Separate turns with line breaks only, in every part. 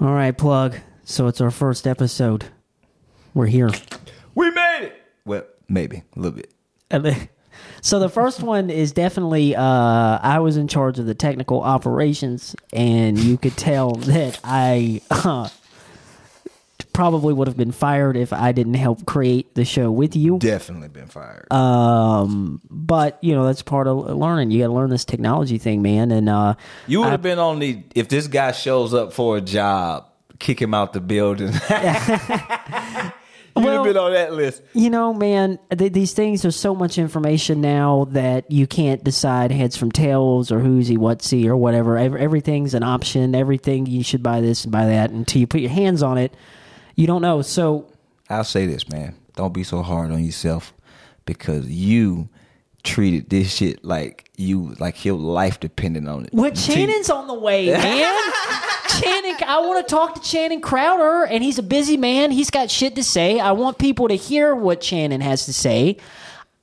All right, plug. So it's our first episode. We're here.
We made it. Well, maybe a little bit.
And then- So the first one is definitely uh, I was in charge of the technical operations, and you could tell that I uh, probably would have been fired if I didn't help create the show with you.
Definitely been fired.
Um, but you know that's part of learning. You got to learn this technology thing, man. And uh,
you would have been on the if this guy shows up for a job, kick him out the building. You'd
Well-
have been on that list.
You know, man, th- these things are so much information now that you can't decide heads from tails or who's he, what's he, or whatever. Ev- everything's an option. Everything you should buy this and buy that until you put your hands on it. You don't know. So,
I'll say this, man. Don't be so hard on yourself because you treated this shit like you like your life depended on it.
what Channing's on the way, man. Channing, I want to talk to Channing Crowder, and he's a busy man. He's got shit to say. I want people to hear what Shannon has to say.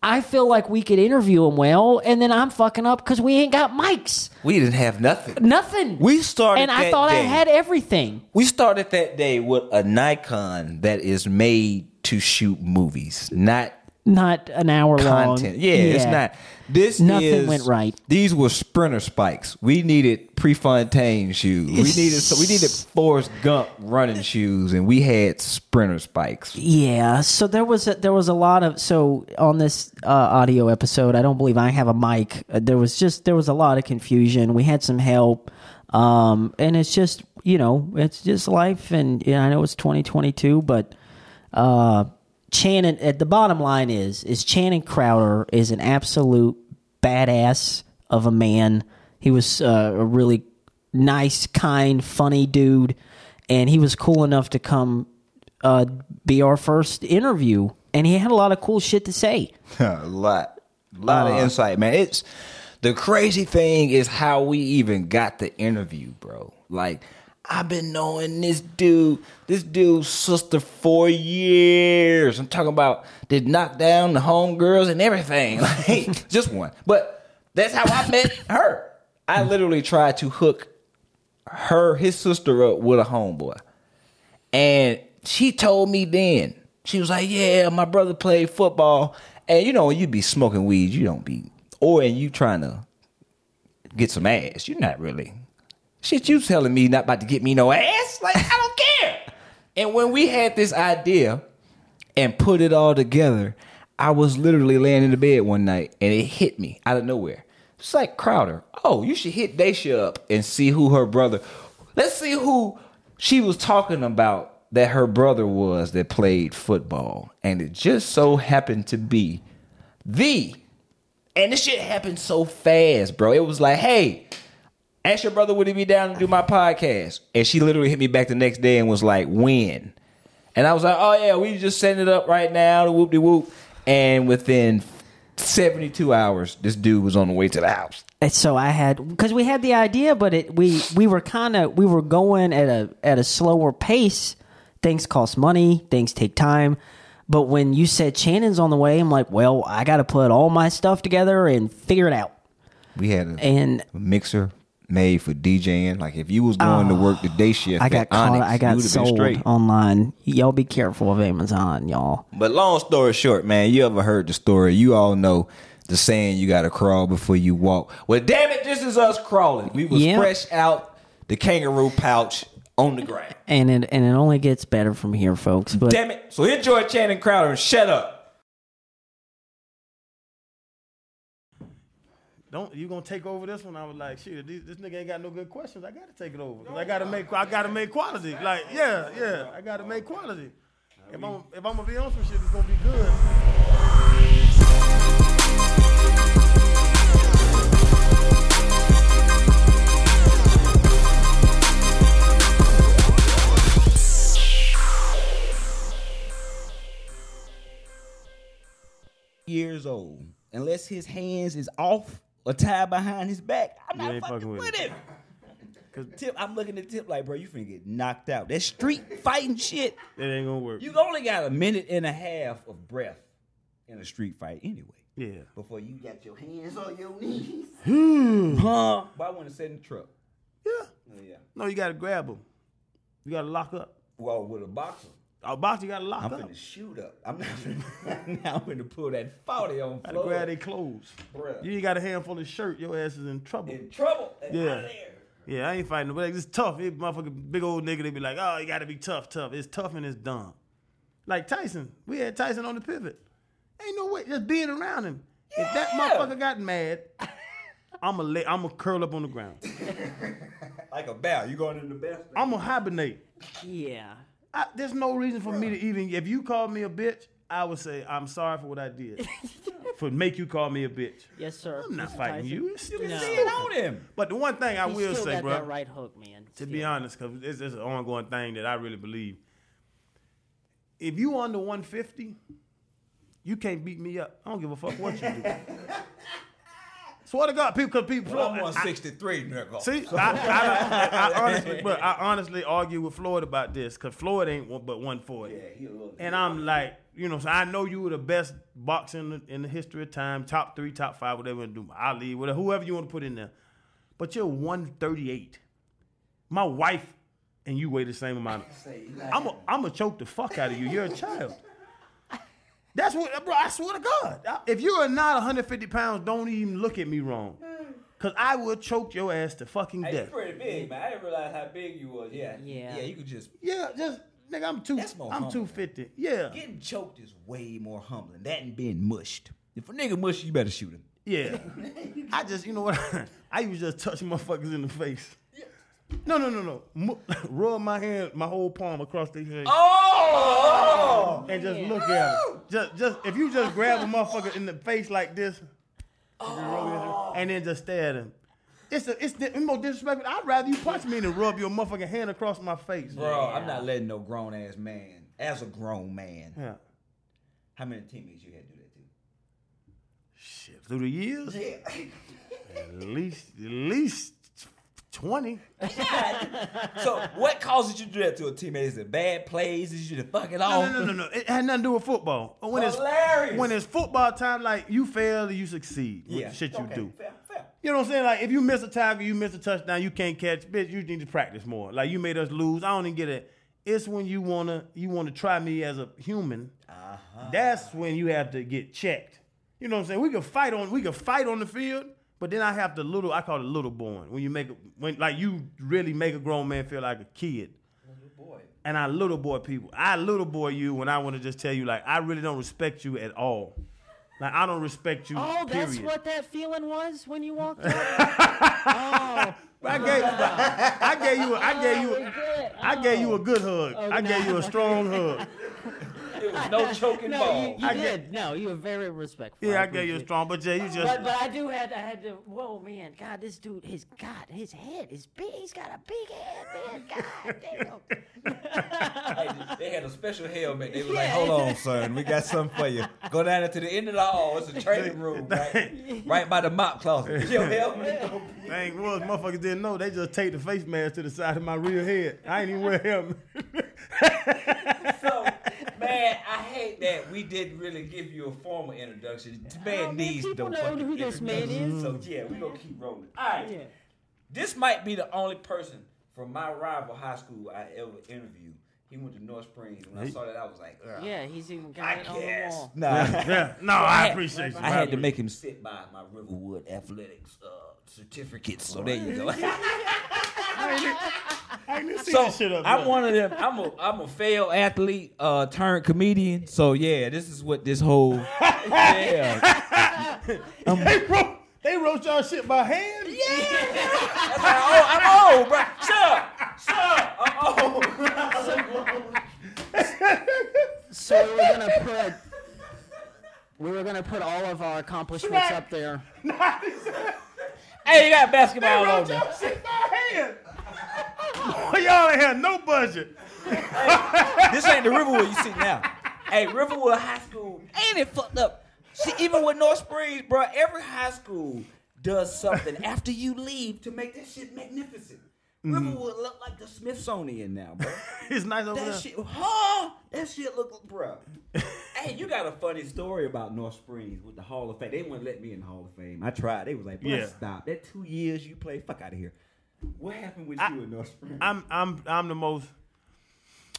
I feel like we could interview him well, and then I'm fucking up because we ain't got mics.
we didn't have nothing.
Nothing.
We started
and I thought I had everything.
We started that day with a Nikon that is made to shoot movies, not
Not an hour long.
content. Yeah, it's not. This
Nothing
is,
went right.
These were sprinter spikes. We needed Prefontaine shoes. We needed so we needed Forrest Gump running shoes, and we had sprinter spikes.
Yeah, so there was a, there was a lot of so on this uh, audio episode. I don't believe I have a mic. Uh, there was just there was a lot of confusion. We had some help, um, and it's just you know it's just life. And yeah, I know it's 2022, but uh, Channing. At the bottom line is is Channing Crowder is an absolute badass of a man. He was uh, a really nice, kind, funny dude, and he was cool enough to come uh, be our first interview, and he had a lot of cool shit to say.
a lot, a lot of insight, man. It's the crazy thing is how we even got the interview, bro. Like I've been knowing this dude, this dude's sister for years. I'm talking about did knock down the homegirls and everything, like just one. But that's how I met her. I literally tried to hook her, his sister, up with a homeboy. And she told me then, she was like, Yeah, my brother played football. And you know, you be smoking weed, you don't be, or and you trying to get some ass. You're not really. Shit, you telling me not about to get me no ass? Like, I don't care. And when we had this idea and put it all together, I was literally laying in the bed one night and it hit me out of nowhere. It's like Crowder. Oh, you should hit Daisha up and see who her brother. Let's see who she was talking about that her brother was that played football. And it just so happened to be the. And this shit happened so fast, bro. It was like, hey, ask your brother would he be down to do my podcast? And she literally hit me back the next day and was like, when? And I was like, oh yeah, we just setting it up right now, the whoop de whoop. And within 72 hours, this dude was on the way to the house.
And so I had because we had the idea, but it we we were kind of we were going at a at a slower pace. Things cost money, things take time. But when you said Channing's on the way, I'm like, well, I got to put all my stuff together and figure it out.
We had a,
And
a mixer made for DJing. Like if you was going to work the oh, day shift,
I got caught.
Onyx,
I got sold
straight.
online. Y'all be careful of Amazon, y'all.
But long story short, man, you ever heard the story? You all know the saying you gotta crawl before you walk. Well, damn it, this is us crawling. We was
Yeah.
fresh out the kangaroo pouch on the ground.
And it and it only gets better from here, folks. But
Damn it. So enjoy Channing Crowder and shut up.
Don't you gonna take over this one? I was like, shit, this, this nigga ain't got no good questions. I gotta take it over. I gotta make I gotta make quality. Like, yeah, yeah, I gotta make quality. If I'm if I'm gonna be on some shit, it's gonna be good.
Years old. Unless his hands is off or tied behind his back, I'm
You
not fucking,
fucking with
with him. Cause Tip, I'm looking at Tip like, bro, you finna get knocked out. That street fighting shit.
It ain't gonna work.
You only got a minute and a half of breath in a street fight anyway.
yeah.
Before you got your hands on your knees. Hmm. huh? But I want to sit in the truck.
Yeah.
Yeah.
No, you gotta grab him. You got to lock up.
Well, with a boxer,
A boxer, you got to lock
I'm
up.
finna shoot up. I'm not finna, now I'm finna pull that 40 on
Got to
floor.
grab their clothes.
Bruh.
You ain't got a handful of shirt, your ass is in trouble.
In trouble. and
Yeah.
outta there.
Yeah, I ain't fighting, but it's tough. It motherfucking big old nigga, they be like, oh, you gotta be tough, tough. It's tough and it's dumb. Like Tyson, we had Tyson on the pivot. Ain't no way, just being around him. If that motherfucker got mad, I'ma lay, I'ma curl up on the ground.
Like a bear. You going in the best?
I'ma hibernate.
Yeah.
I, there's no reason for me to even. If you called me a bitch, I would say I'm sorry for what I did. for make you call me a bitch.
Yes, sir.
I'm not
Mr.
fighting
Tyson.
you. It's
You can
No.
see it on him.
But the one thing I
He
will
still
say,
got
bro,
that right hook, man.
to be
Still.
honest, because it's, it's an ongoing thing that I really believe. If you under 150, you can't beat me up. I don't give a fuck what you do. Swear to God, people, because people,
Well, I'm
I-
163, nigga.
See, I, I, I honestly, but I honestly argue with Floyd about this because Floyd ain't one, but 140.
Yeah, he.
And I'm like, you know, so I know you were the best boxer in the, in the history of time, top three, top five, whatever you want to do, Ali, whatever, whoever you want to put in there. But you're 138. My wife and you weigh the same amount. I'm a, I'm gonna choke the fuck out of you. You're a child. That's what, bro. I swear to God, if you are not 150 pounds, don't even look at me wrong, hmm. cause I will choke your ass to fucking
Hey, you
death.
pretty big, man. I didn't realize how big you was. Yeah.
Yeah.
Yeah, you could just.
Yeah, just nigga, I'm two.
That's more
I'm
humble.
250. Yeah,
Getting choked is way more humbling. That and being mushed. If a nigga mush you, you better shoot him.
Yeah. I just, you know what? I used to just touch motherfuckers in the face. No, no, no, no. Mo- Rub my hand, my whole palm across their head.
Oh!
And just look at them. Just, just if you just grab a motherfucker in the face like this, oh. and then just stare at him. It's a, it's, di- it's more disrespectful. I'd rather you punch me than rub your motherfucking hand across my face.
Bro, I'm not letting no grown ass man, as a grown man.
Yeah.
How many teammates you had to do that to?
Shit. Through the years,
Yeah.
at least, at least twenty.
so what causes you to do that to a teammate? Is it bad plays? Is you to fuck it
No,
off?
no, no, no, no. It had nothing to do with football. When it's when it's football time, like you fail or you succeed with
Yeah.
the shit you
Okay,
do.
Fair, fair.
You know what I'm saying? Like if you miss a tackle, you miss a touchdown, you can't catch. Bitch, you need to practice more. Like you made us lose. I don't even get it. It's when you wanna you wanna try me as a human.
Uh-huh.
That's when you have to get checked. You know what I'm saying? We could fight on we could fight on the field, but then I have the little I call it little born when you make when like you really make a grown man feel like a kid.
Little Boy.
And I little boy people. I little boy you when I want to just tell you like I really don't respect you at all. Like I don't respect you.
Oh, that's what that feeling was when you walked up. oh,
I gave, I gave you, a, I gave you, a,
good.
I oh, gave you a good hug.
Oh,
I gave you a oh, strong hug.
It was no choking
no,
ball.
you, you
I
did. No, you were very respectful.
Yeah, I gave you a strong, but yeah, you just.
But, but I do had I had to. Whoa, man, God, this dude, his God, his head is big. He's got a big head, man. God damn.
Hey, they had a special helmet. They were like, "Hold on, son, we got something for you. Go down there to the end of the hall. It's a training room, right, right by the mop closet. Your helmet.
Thing was, motherfuckers didn't know. They just take the face mask to the side of my real head. I ain't even wear a helmet.
So, man, I hate that we didn't really give you a formal introduction. This man
man,
needs
people
no
know
fucking
who this man is.
So yeah, we gonna keep rolling. All right.
Yeah.
This might be the only person from my rival high school I ever interviewed. He went to North Springs. When I saw that, I was like, Ugh.
Yeah, he's even
I
got it on the wall.
Nah.
yeah, no, I,
had-
appreciate you.
I had to make him sit by my Riverwood athletics uh, certificates. So there you go.
I didn't see
so
this shit up.
I'm one of them. I'm a I'm a failed athlete uh, turned comedian. So yeah, this is what this whole yeah.
They wrote, they wrote y'all shit by hand.
That's how I'm old, bro. Shut up, shut up. I'm old.
So we were gonna put. We were gonna put all of our accomplishments up there.
Hey, you got basketball on
wrote
there.
y'all shit by hand. Boy, y'all ain't had no budget.
This ain't the Riverwood you see now. Hey, Riverwood High School ain't it fucked up? See, even with North Springs, bro, every high school does something after you leave to make that shit magnificent. Mm-hmm. Riverwood look like the Smithsonian now, bro.
It's nice over
That
there.
shit, huh? That shit look, bro. hey, you got a funny story about North Springs with the Hall of Fame. They wouldn't let me in the Hall of Fame. I tried. They was like, bro,
Yeah.
stop. That two years you play, fuck out of here. What happened with
I-
you in North Springs?
I'm I'm I'm the most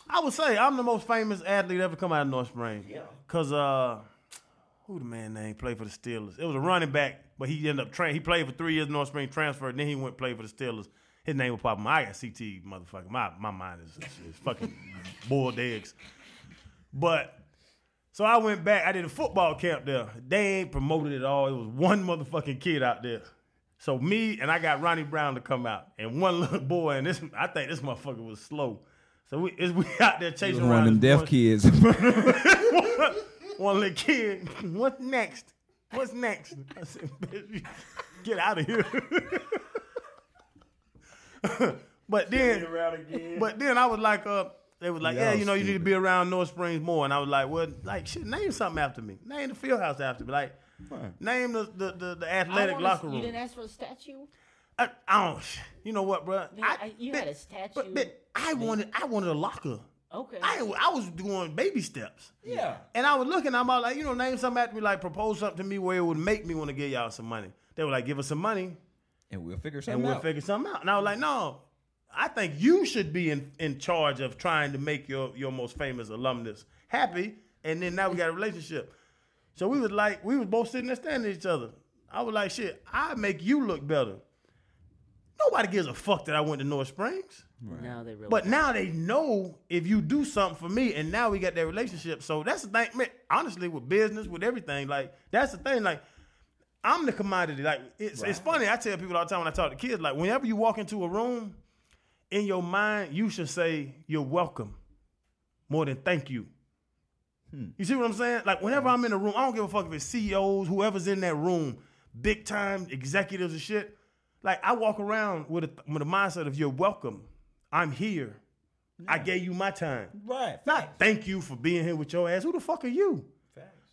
I would say I'm the most famous athlete ever come out of North Springs.
Yeah.
Cause uh, who the man name played for the Steelers? It was a running back, but he ended up tra- he played for three years North Springs, transferred, then he went play for the Steelers. His name was popping. I got CT, motherfucker. My my mind is, is fucking boiled eggs. But so I went back. I did a football camp there. They ain't promoted at all. It was one motherfucking kid out there. So me and I got Ronnie Brown to come out, and one little boy, and this I think this motherfucker was slow. So we it's, we out there chasing
One
around
of them deaf
one-
kids.
one little kid. What's next? What's next? I said, "Bitch, get out of here. but then, but then I was like, uh, they was like, yeah,
Y'all
you know, you need to be around North Springs more. And I was like, well, like, shit, name something after me. Name the field house after me. Like, name the the, the, the athletic locker room.
You didn't ask for a statue?
I, I don't. You know what, bro?
Man, I- you had a statue.
But, but I wanted, I wanted a locker.
Okay.
I, I was doing baby steps.
Yeah.
And I was looking, I'm all like, you know, name something after me, like propose something to me where it would make me want to give y'all some money. They were like, give us some money
and we'll figure something.
and
something
we'll
out.
figure something out. And I was like, no, I think you should be in, in charge of trying to make your, your most famous alumnus happy. And then now we got a relationship. So we was like, we was both sitting there standing at each other. I was like, shit, I make you look better. Nobody gives a fuck that I went to North Springs.
No, they really.
But now they know if you do something for me, and now we got that relationship. So that's the thing, man. Honestly, with business, with everything, like that's the thing. Like I'm the commodity. Like it's it's funny. I tell people all the time when I talk to kids, like whenever you walk into a room, in your mind, you should say you're welcome more than thank you. Hmm. You see what I'm saying? Like whenever I'm in a room, I don't give a fuck if it's CEOs, whoever's in that room, big time executives and shit. Like I walk around with a with a mindset of you're welcome. I'm here. I gave you my time.
Right.
Not thank you for being here with your ass. Who the fuck are you?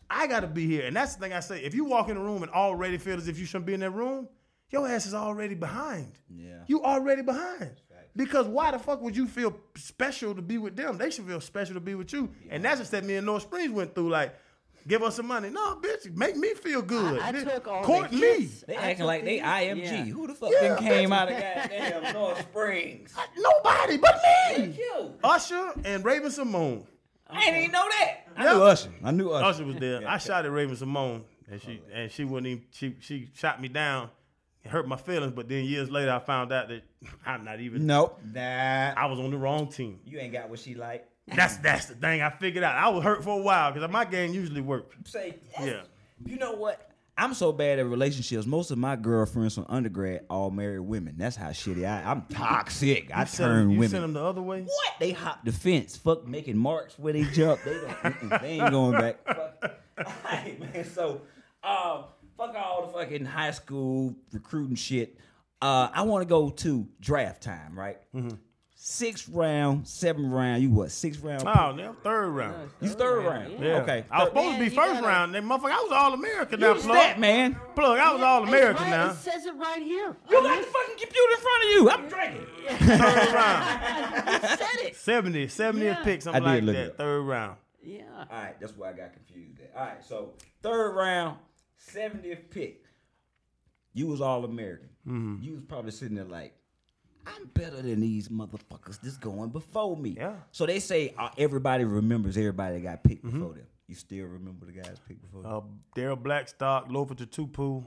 I gotta be here. And that's the thing I say. If you walk in the room and already feel as if you shouldn't be in that room, your ass is already behind.
Yeah.
You already behind. Because why the fuck would you feel special to be with them? They should feel special to be with you. And that's just that me and North Springs went through. Like, give us some money. No, bitch, make me feel good.
I, I
Bitch,
took all
Court
the
me.
They
I
acting
took
like they
the-
IMG.
yeah.
Who the fuck
Yeah,
came out of goddamn North Springs?
Nobody but me.
You.
Usher and Raven-Symoné.
I didn't even know that.
I knew Usher. I knew Usher.
Usher was there. I shot at Raven-Symoné, and she and she wouldn't even. She she shot me down, it hurt my feelings. But then years later, I found out that I'm not even.
Nope.
Nah,
I was on the wrong team.
you ain't got what she like.
That's that's the thing. I figured out. I was hurt for a while because my game usually worked.
Say,
Yeah.
You know what?
I'm so bad at relationships. Most of my girlfriends from undergrad all married women. That's how shitty I. I'm toxic. I
You sent,
turn
you
women.
sent them the other way.
What? They hop the fence, fuck making marks where they jump. They don't. they ain't going back.
Fuck. Alright, man. So, uh, fuck all the fucking high school recruiting shit. Uh, I want to go to draft time, right?
Mm-hmm.
Sixth round, seventh round. You what? Sixth round.
Oh, no, third round.
you third round.
Yeah.
Okay.
I was
Third-
supposed to be first
gotta-
round. That motherfucker, I was all American now,
You
plug.
stat man.
Plug, I was all American
right,
now.
It says it right here.
You got the fucking computer in front of you. I'm drinking.
Third round.
You said it.
70, 70th
Yeah.
pick, something
I did
like
look
that.
it up.
Third round.
Yeah.
All right, that's why I got confused. There. All right, so third round, 70th pick.
You was all American.
Mm-hmm.
You was probably sitting there like, I'm better than these motherfuckers that's going before me.
Yeah.
So they say uh, everybody remembers everybody that got picked before them. You still remember the guys picked before them?
Uh, Daryl Blackstock, Lofa Tatupu.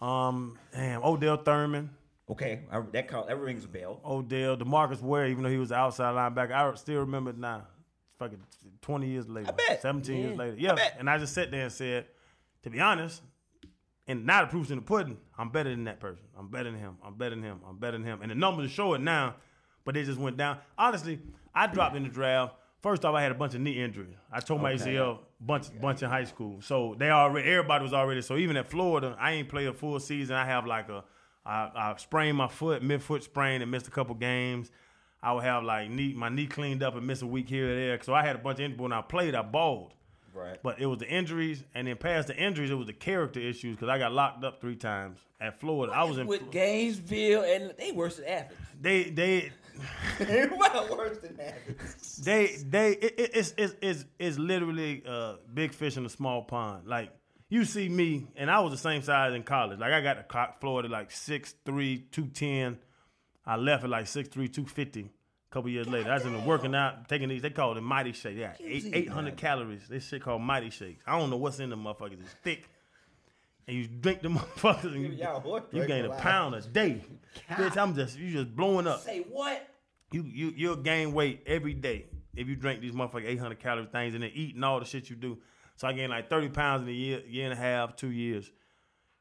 Um, um, damn, Odell Thurman.
Okay, I, that call, that rings a bell.
Odell, Demarcus Ware, even though he was the outside linebacker, I still remember it now. Fucking 20 years later.
I bet.
17 years later. Yeah.
bet.
And I just sat there and said, to be honest, and now the proof's in the pudding, I'm better than that person. I'm better than him. I'm better than him. I'm better than him. And the numbers show it now, but they just went down. Honestly, I dropped in the draft. First off, I had a bunch of knee injuries. I tore my ACL bunch bunch in high school. So they already everybody was already so even at Florida, I ain't played a full season. I have like a I, I sprained my foot, mid foot sprain, and missed a couple games. I would have like knee my knee cleaned up and miss a week here or there. So I had a bunch of injuries. When I played, I balled.
Right.
But it was the injuries, and then past the injuries, it was the character issues because I got locked up three times at Florida. I was in.
with Gainesville, and they worse than Athens.
They they
well, worse than Athens.
they they it, it, it's, it's it's it's literally uh, big fish in a small pond. Like you see me, and I was the same size in college. Like I got to Florida like six three two ten. 210. I left at like 6'3", 250. couple years later, I was in the working out, taking these. They call it mighty shake. Yeah, eight eight hundred calories. This shit called mighty shakes. I don't know what's in them motherfuckers. It's thick, and you drink the motherfuckers, and you, you gain a pound a day. Bitch, I'm just you just blowing up.
Say what?
You you you'll gain weight every day if you drink these motherfucking 800 calorie things and then eating all the shit you do. So I gained like 30 pounds in a year, year and a half, two years,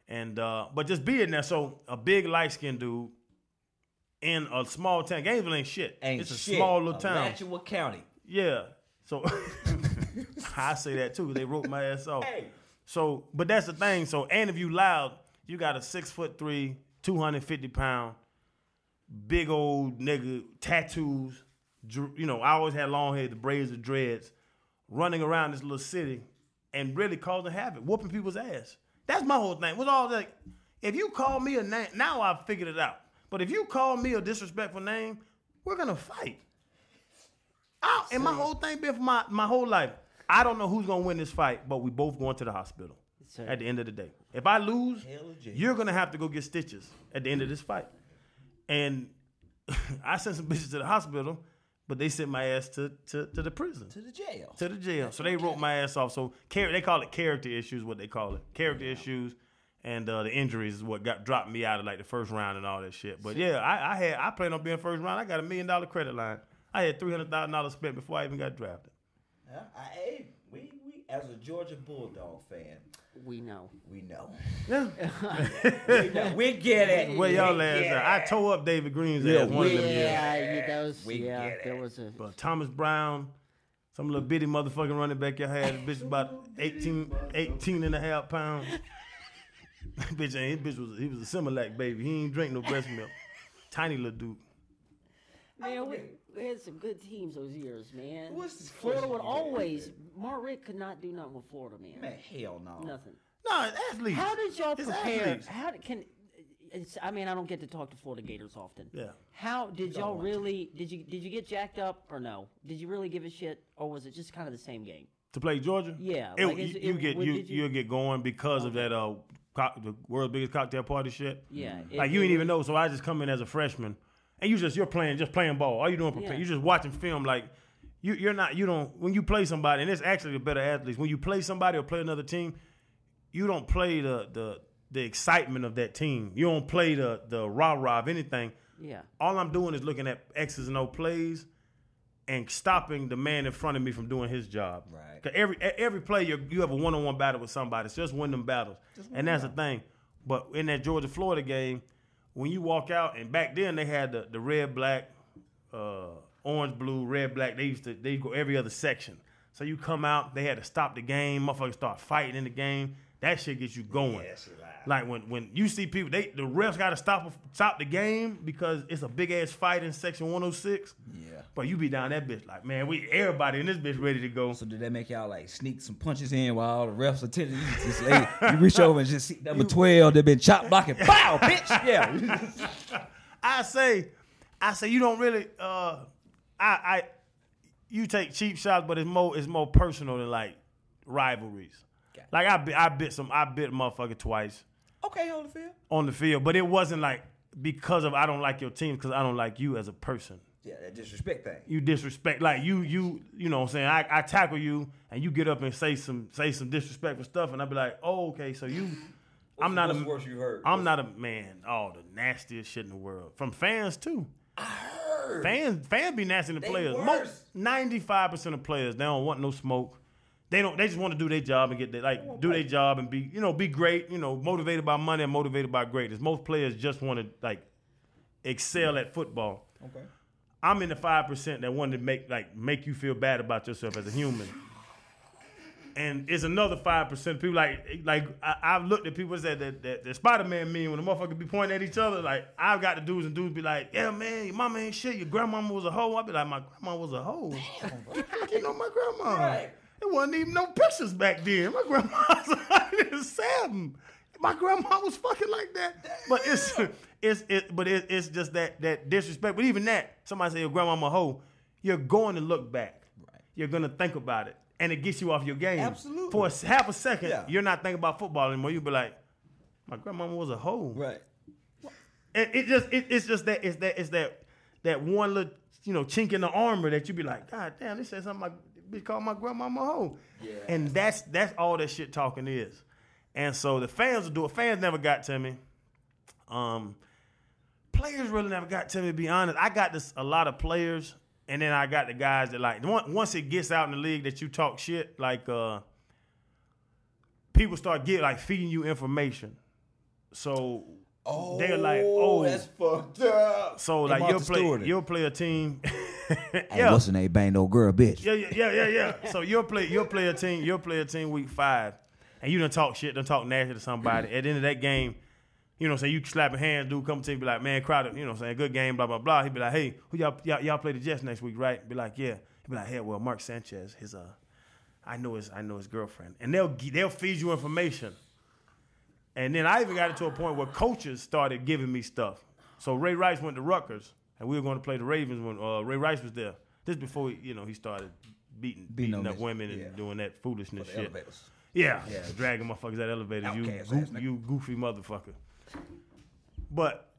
and uh, but just being there. So a big light skinned dude in a small town. Gainesville ain't shit.
Ain't
it's a
shit.
small little town.
Alachua County.
Yeah. So I say that too. They wrote my ass off.
Hey.
So, but that's the thing. So, and if you loud, you got a six foot three, two hundred fifty pound, big old nigga, tattoos. You know, I always had long hair, the braids, the dreads, running around this little city and really causing havoc, whooping people's ass. That's my whole thing. With all that, if you call me a name, now I've figured it out. But if you call me a disrespectful name, we're gonna fight. I, and my whole thing been for my, my whole life. I don't know who's gonna win this fight, but we both going to the hospital
Sir.
at the end of the day. If I lose, you're gonna have to go get stitches at the end of this fight. And I sent some bitches to the hospital, but they sent my ass to, to, to the prison
To the jail.
to the jail. So they wrote my ass off. So char- they call it character issues. What they call it, character issues, and uh, the injuries is what got dropped me out of like the first round and all that shit. But yeah, I, I had I planned on being first round. I got a million dollar credit line. I had three hundred thousand dollars spent before I even got drafted.
Yeah, I, we, we, as a Georgia Bulldog fan,
We know.
we know.
Yeah,
we, know. we get it.
where y'all
We
ass at? I
it.
tore up David Greene's
Yeah,
ass one of them years.
Yeah, yeah, that was,
We
yeah, there was a.
But Thomas Brown, some little bitty motherfucking running back you had, bitch about 18, 18 and a half pounds. bitch ain't his bitch was he was a Similac baby. He ain't drink no breast milk. Tiny little dude.
Man, we, we had some good teams those years, man.
What's this
Florida
question
would
you got?
always. Mark Richt could not do nothing with Florida, man.
Man, hell no.
Nothing.
No, it's athletes.
How did y'all
It's
prepare?
athletes.
How did, can? It's, I mean, I don't get to talk to Florida Gators often.
Yeah.
How did y'all really? Did you did you get jacked up or no? Did you really give a shit, or was it just kind of the same game?
to play Georgia?
Yeah,
It-
like, is-
you, you get
what
you,
did you-
you will get going because of that uh the world's biggest cocktail party shit.
Yeah, it-
like you
it
ain't even know. So I just come in as a freshman, and you just you're playing just playing ball. All you doing prepare.
Yeah.
You just watching film. Like you you're not you don't when you play somebody, and it's actually the better athletes. When you play somebody or play another team, you don't play the the the excitement of that team. You don't play the the rah rah of anything.
Yeah.
All I'm doing is looking at X's and O plays and stopping the man in front of me from doing his job.
Right.
Cause every every play you you have a one on one battle with somebody. So just win them battles, and that's the thing. But in that Georgia Florida game, when you walk out, and back then they had the the red black, uh, orange blue, red black. They used to they go every other section. So you come out, they had to stop the game. Motherfuckers start fighting in the game. That shit gets you going.
Yeah, that shit loud.
Like when when you see people, they the refs got to stop stop the game because it's a big ass fight in section 106.
Yeah.
But you be down that bitch like, man, we everybody in this bitch ready to go.
So did that make y'all like sneak some punches in while all the refs attending? You, just, hey, you reach over and just see number twelve. They've been chop blocking. Pow, bitch. Yeah.
I say, I say you don't really. uh I I you take cheap shots, but it's more it's more personal than like rivalries. Like I bit, I bit some I bit a motherfucker twice
Okay, Holyfield.
on the field, but it wasn't like because of I don't like your team because I don't like you as a person.
Yeah, that disrespect thing.
you disrespect like you you you know what I'm saying I, I tackle you and you get up and say some say some disrespectful stuff and I'd be like oh okay so you I'm not
what's
a
the worst you heard?
I'm not a man oh the nastiest shit in the world from fans too
I heard.
fans fans be nasty to
They
players
worse.
most 95 percent of players they don't want no smoke they don't they just want to do their job and get their, like do their job and be you know be great you know motivated by money and motivated by greatness most players just want to like excel at football
Okay.
I'm in the five percent that want to make like make you feel bad about yourself as a human. And it's another five percent people like like I, I've looked at people that said that, that, that Spider Man meme when the motherfucker be pointing at each other. Like I've got the dudes and dudes be like, yeah man, your mama ain't shit. Your grandmama was a hoe. I be like, my grandma was a hoe. you know my grandma.
Right.
It wasn't even no pictures back then. My grandma was seven. My grandma was fucking like that. But it's it's it, but it, it's just that that disrespect. But even that, somebody say your grandmama a hoe, you're going to look back.
Right.
You're gonna think about it, and it gets you off your game.
Absolutely.
For a half a second,
Yeah.
you're not thinking about football anymore. You be like, my grandmama was a hoe.
Right.
It, it just it, it's just that it's that it's that that one little you know chink in the armor that you be like, God damn, they said something. My bitch called my grandmama home. Yeah. And that's that's all that shit talking is. And so the fans will do it. Fans never got to me. Um, players really never got to me. To be honest, I got this a lot of players, and then I got the guys that like once once it gets out in the league that you talk shit, like uh, people start get like feeding you information. So oh, they're like, oh,
that's fucked up.
so like you'll play you'll play a team.
Hey, what's her name? Bang no girl, bitch.
Yeah, yeah, yeah, yeah, yeah. So you'll play you'll play a team you'll play a team week five, and you done talk shit, done talk nasty to somebody. At the end of that game, you know, say you slapping hands, dude come to you, be like, man, Crowder, you know, saying good game, blah blah blah. He'd be like, hey, who y'all y'all, y'all play the Jets next week, right? Be like, yeah. He'd be like, hey, well, Mark Sanchez, his uh, I know his I know his girlfriend, and they'll they'll feed you information. And then I even got it to a point where coaches started giving me stuff. So Ray Rice went to Rutgers, and we were going to play the Ravens when uh, Ray Rice was there. This before you know he started beating beating
on
up women and
yeah.
doing that foolishness shit.
elevators.
Yeah, yeah, dragging motherfuckers at elevators. You,
Outcast
goo-
ass
you goofy motherfucker. But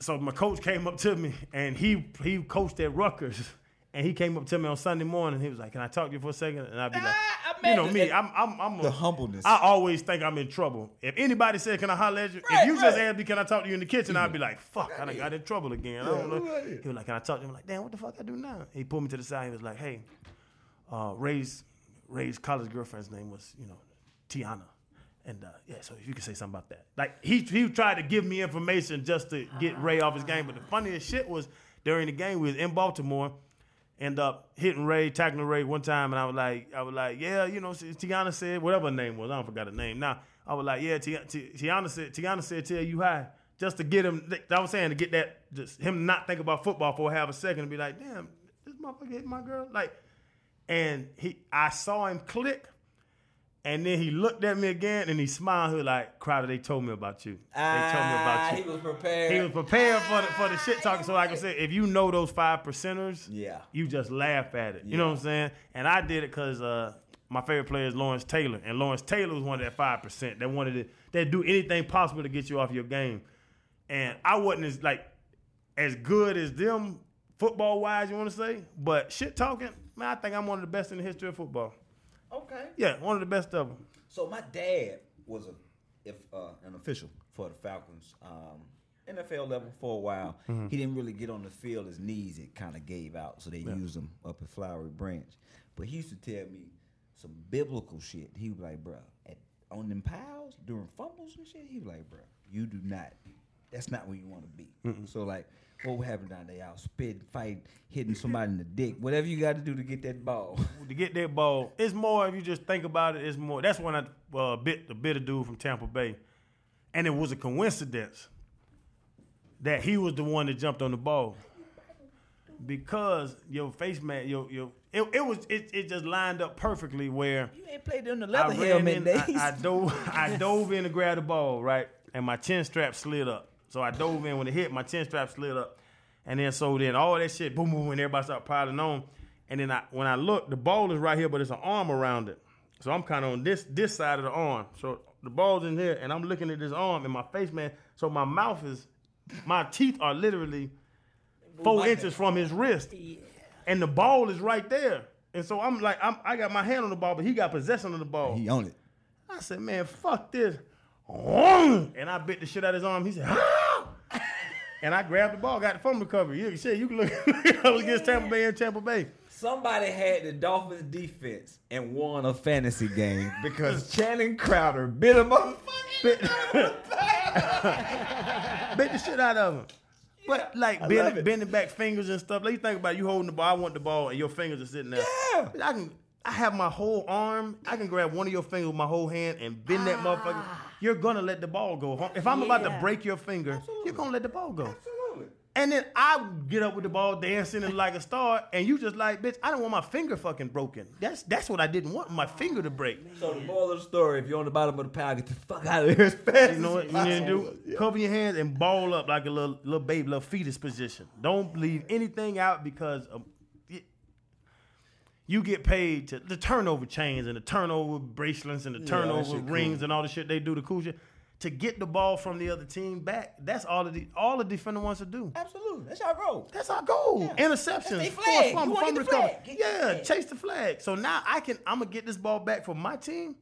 so my coach came up to me and he he coached at Rutgers. And he came up to me on Sunday morning. And he was like, "Can I talk to you for a second? And I'd be like, "You know me, I'm I'm I'm a,
The humbleness.
I always think I'm in trouble. If anybody said, "Can I holler at you?" if you just asked me, "Can I talk to you in the kitchen?" I'd be like, "Fuck, I done got in trouble again." I don't know. He was like, "Can I talk to you?" I'm like, "Damn, what the fuck I do now?" He pulled me to the side. He was like, "Hey, uh, Ray's Ray's college girlfriend's name was you know Tiana." And uh, yeah, so if you could say something about that, like he he tried to give me information just to get Ray off his game. But the funniest shit was during the game we was in Baltimore, end up hitting Ray, tackling Ray one time, and I was like, I was like, yeah, you know, Tiana said whatever her name was, I don't forgot her name. Now I was like, yeah, Ti- Ti- Tiana said, Tiana said, tell you hi, just to get him. I was saying to get that, just him not think about football for half a second and be like, damn, this motherfucker hit my girl, like, and he, I saw him click. And then he looked at me again and he smiled. He was like, Crowder, they told me about you. They told me about you.
He was prepared.
He was prepared for the, for the shit talking. So like I said, if you know those five percenters,
Yeah.
you just laugh at it. You know what I'm saying? And I did it because uh, my favorite player is Lawrence Taylor, and Lawrence Taylor was one of that five percent that wanted to that do anything possible to get you off your game. And I wasn't as like as good as them football wise, you want to say, but shit talking, man, I think I'm one of the best in the history of football.
Okay.
Yeah, one of the best of them.
So my dad was a if uh, an official for the Falcons, um, NFL level for a while.
Mm-hmm.
He didn't really get on the field. His knees it kind of gave out, so they used him up at Flowery Branch. But he used to tell me some biblical shit. He was like, "Bro, at, on them piles during fumbles and shit." He was like, "Bro, you do not. That's not where you want to be." So like. What would happen down there? Out spit, fight, hitting somebody in the dick, whatever you got to do to get that ball.
to get that ball. It's more if you just think about it. It's more. That's when I uh, bit the bitter dude from Tampa Bay, and it was a coincidence that he was the one that jumped on the ball because your face man, your your it, it was it, it just lined up perfectly where
you ain't played in the leather
ran
helmet
in,
days.
I, I dove I dove in to grab the ball right, and my chin strap slid up. So I dove in when it hit, my chin strap slid up, and then so then all that shit boom boom, and everybody started piling on, and then I when I look, the ball is right here, but it's an arm around it. So I'm kind of on this this side of the arm. So the ball's in here, and I'm looking at this arm, and my face man. So my mouth is, my teeth are literally four inches from his wrist, and the ball is right there. And so I'm like, I'm, I got my hand on the ball, but he got possession of the ball.
he on it.
I said, man, fuck this. And I bit the shit out of his arm. He said, "Ah!" and I grabbed the ball, got the phone recovery. You, shit, you can look I was against Tampa Bay and Tampa Bay.
Somebody had the Dolphins defense and won a fantasy game because Channing Crowder bit him up.
Bit, bit the shit out of him. But like
love
bending, bending back fingers and stuff. Like you think about it, you holding the ball, I want the ball, and your fingers are sitting there.
Yeah.
I can I have my whole arm. I can grab one of your fingers with my whole hand and bend that motherfucker.
Ah.
You're gonna let the ball go. If I'm about to break your finger, you're gonna let the ball go.
Absolutely.
And then I get up with the ball dancing and like a star, and you just like, bitch, I don't want my finger fucking broken. That's that's what I didn't want, my finger to break.
So the moral of the story: if you're on the bottom of the pile, get the fuck out of here as fast
You know what you need to
possible.
do? Cover your hands and ball up like a little little baby, little fetus position. Don't leave anything out because um, it- you get paid to the turnover chains and the turnover bracelets and the turnover
shit cool.
rings and all the shit they do, to cool shit. to get the ball from the other team back. That's all the all the defender wants to do.
Absolutely. That's our goal.
That's our goal.
Yeah.
Interceptions,
That's
force
flag.
fumble, fumble
the
recovery. Yeah,
yeah.
chase the flag. So now I can I'm gonna get this ball back for my team.